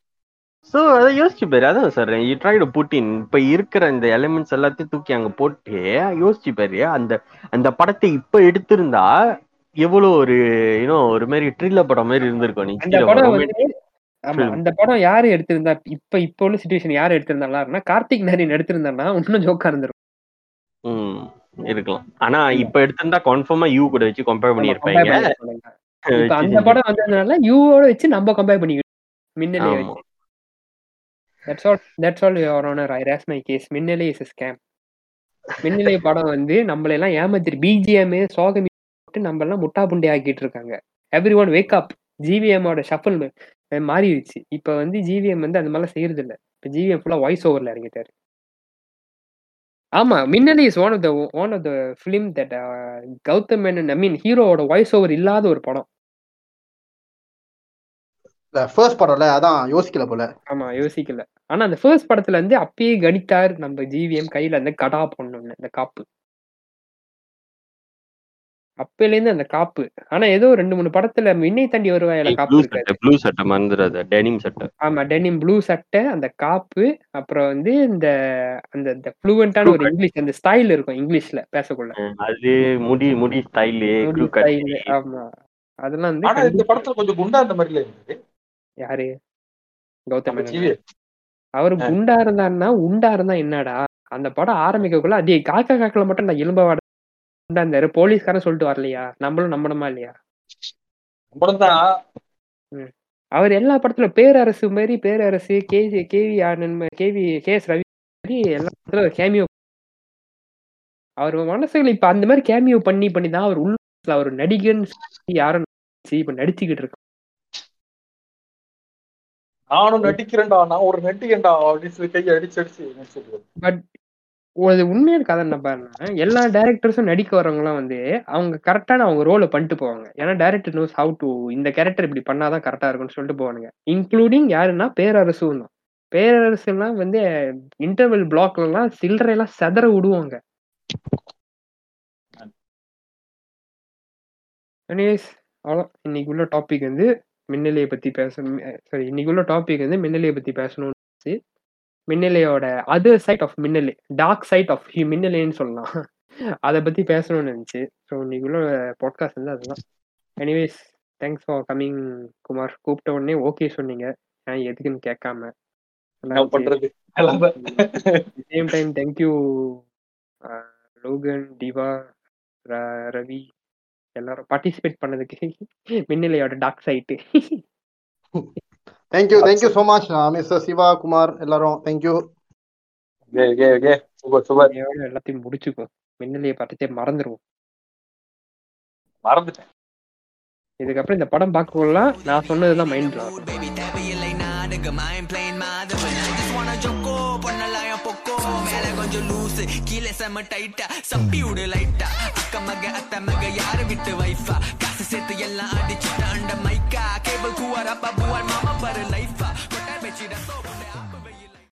சோ அதை யோசிச்சு பாரு. அதான் sir you try to put in இப்ப இருக்கிற இந்த எலிமெண்ட்ஸ் எல்லாத்தையும் தூக்கி அங்க போட்டு யோசிச்சு பாரு. அந்த அந்த படத்தை இப்ப எடுத்திருந்தா எவ்வளவு ஒரு யூனோ ஒரு மாதிரி ட்ரில்ல படம் மாதிரி இருந்திருக்கும். நீ அந்த படம் ஆமா. அந்த யாரு எடுத்திருந்தா இப்ப இப்ப உள்ள சுச்சுவேஷன் யாரு எடுத்திருந்தாருன்னா கார்த்திக் நரேன் எடுத்திருந்தான்னா இன்னும் ஜோக்கா இருந்திருக்கும். இருக்கலாம். ஆனா இப்ப எடுத்திருந்தா கன்ஃபார்மா யூ கூட வச்சு கம்பேர். இப்ப வச்சு. அந்த படம் வந்ததுனால யூவோட வச்சு நம்ம கம்பேர் பண்ணிக்கிட்டோம் Minnale that's all that's all your honour I rest my case Minnale is scam Minnale படம் வந்து நம்மள எல்லாம் ஏமாத்திரு பிஜிஎம் சோகமி போட்டு நம்ம எல்லாம் முட்டா புண்டி ஆக்கிட்டு இருக்காங்க. எவ்ரி ஒன் வேக் அப் ஜிவிஎம்மோட ஷஃபிள் மாறிடுச்சு. இப்ப வந்து ஜிவிஎம் வந்து அந்த மாதிரிலாம் செய்யறது இல்ல இப்ப ஜிவிஎம் ஃபுல்லா வாய்ஸ் ஓவர்ல இறங்கிட்டாரு. ஆமா Minnale is one of the one of the film that Gautham Menon I mean ஹீரோவோட வாய்ஸ் ஓவர் இல்லாத ஒரு படம். ஃபர்ஸ்ட் படம்ல அதான் யோசிக்கல போல. ஆமா யோசிக்கல. ஆனா அந்த ஃபர்ஸ்ட் படத்துல இருந்து அப்பயே கணித்தார் நம்ம ஜிவிஎம் கையில அந்த கடா பொண்ணு அந்த காப்பு. அப்பையில இருந்து அந்த காப்பு. ஆனா ஏதோ ரெண்டு மூணு படத்துல மின்னை தாண்டி வருவாயில காப்பு சட்டை ப்ளூ சட்டை மறந்துடாத டெனிம் சட்டை. ஆமா டெனிம் ப்ளூ சட்டை அந்த காப்பு அப்புறம் வந்து இந்த அந்த இந்த ஃப்ளூவெண்டான ஒரு இங்கிலீஷ் அந்த ஸ்டைல் இருக்கும் இங்கிலீஷ்ல பேசக்குள்ள. அது முடி முடி ஸ்டைலு ஆமா. அதெல்லாம் வந்து ஆனா இந்த படத்துல கொஞ்சம் குண்டா அந்த மாதிரில இருந்தது. யாரு? கௌதம் அவர். குண்டா இருந்தாருன்னா உண்டா இருந்தா என்னடா? அந்த படம் ஆரம்பிக்கக்குள்ள அதே காக்கா காக்கல மட்டும் நான் எலும்ப வாட இருந்தாரு போலீஸ்காரன் சொல்லிட்டு வரலையா? நம்மளும் நம்பணுமா இல்லையா? அவர் எல்லா படத்துல பேரரசு மாதிரி Perarasu K KV Anand KV K S Ravi மாதிரி எல்லா படத்துல கேமியோ அவர் மனசுல இப்ப அந்த மாதிரி கேமியோ பண்ணி பண்ணி தான் அவர் உள்ள அவர் நடிகன் யாரும் இப்ப நடிச்சுக்கிட்டு இருக்கு நானும் நடிக்கிறேன்டா நான் ஒரு நடிகன்டா அப்படின்னு சொல்லி கையை அடிச்சு அடிச்சு பட் ஒரு உண்மையான கதை என்ன பாருன்னா எல்லா டேரக்டர்ஸும் நடிக்க வரவங்கலாம் வந்து அவங்க கரெக்டான அவங்க ரோலை பண்ணிட்டு போவாங்க. ஏன்னா டேரக்டர் நோஸ் ஹவு டு இந்த கேரக்டர் இப்படி பண்ணாதான் கரெக்டா இருக்கும்னு சொல்லிட்டு போவானுங்க. இன்க்ளூடிங் யாருன்னா பேரரசும் தான். பேரரசுலாம் வந்து இன்டர்வல் பிளாக்லாம் சில்லறை எல்லாம் செதற விடுவாங்க. எனிவேஸ் அவ்வளோ. இன்னைக்கு உள்ள டாபிக் வந்து மின்னலையை பத்தி பேசணும் சாரி இன்னைக்கு உள்ள டாபிக் வந்து மின்னலையை பத்தி பேசணும்னு. மின்னலையோட other side of Minnale dark side of மின்னலைன்னு சொல்லலாம். அதை பத்தி பேசணும்னு இருந்துச்சு ஸோ இன்னைக்கு உள்ள பாட்காஸ்ட் வந்து அதுதான். Anyways thanks for coming Kumar. கூப்பிட்ட உடனே ஓகே சொன்னீங்க. ஏன் எதுக்குன்னு கேட்காம. Same time thank you Logan டிவா Ravi எல்லாரும் பார்ட்டிசிபேட் பண்ணதுக்கு மின்னலையோட dark side thank you thank you so much mister Siva Kumar எல்லாரும். தேங்க்யூ எல்லாத்தையும் முடிச்சுக்கும் மின்னலையை பார்த்துட்டே மறந்துடுவோம் மறந்துட்டேன். இதுக்கப்புறம் இந்த படம் பார்க்கலாம் நான் சொன்னதுதான் மைண்ட்ல mood, கொஞ்சம் லூசு கீழே செம டைட்டா சப்பி விடு லைட்டா அக்க மக அத்த மக யாரு விட்டு வைஃபா காசு சேர்த்து எல்லாம் அடிச்சுட்டா அண்ட மைக்கா கேபிள் கூவாரா புவார் மாமா பாரு லைஃபா கொட்டார் வச்சிட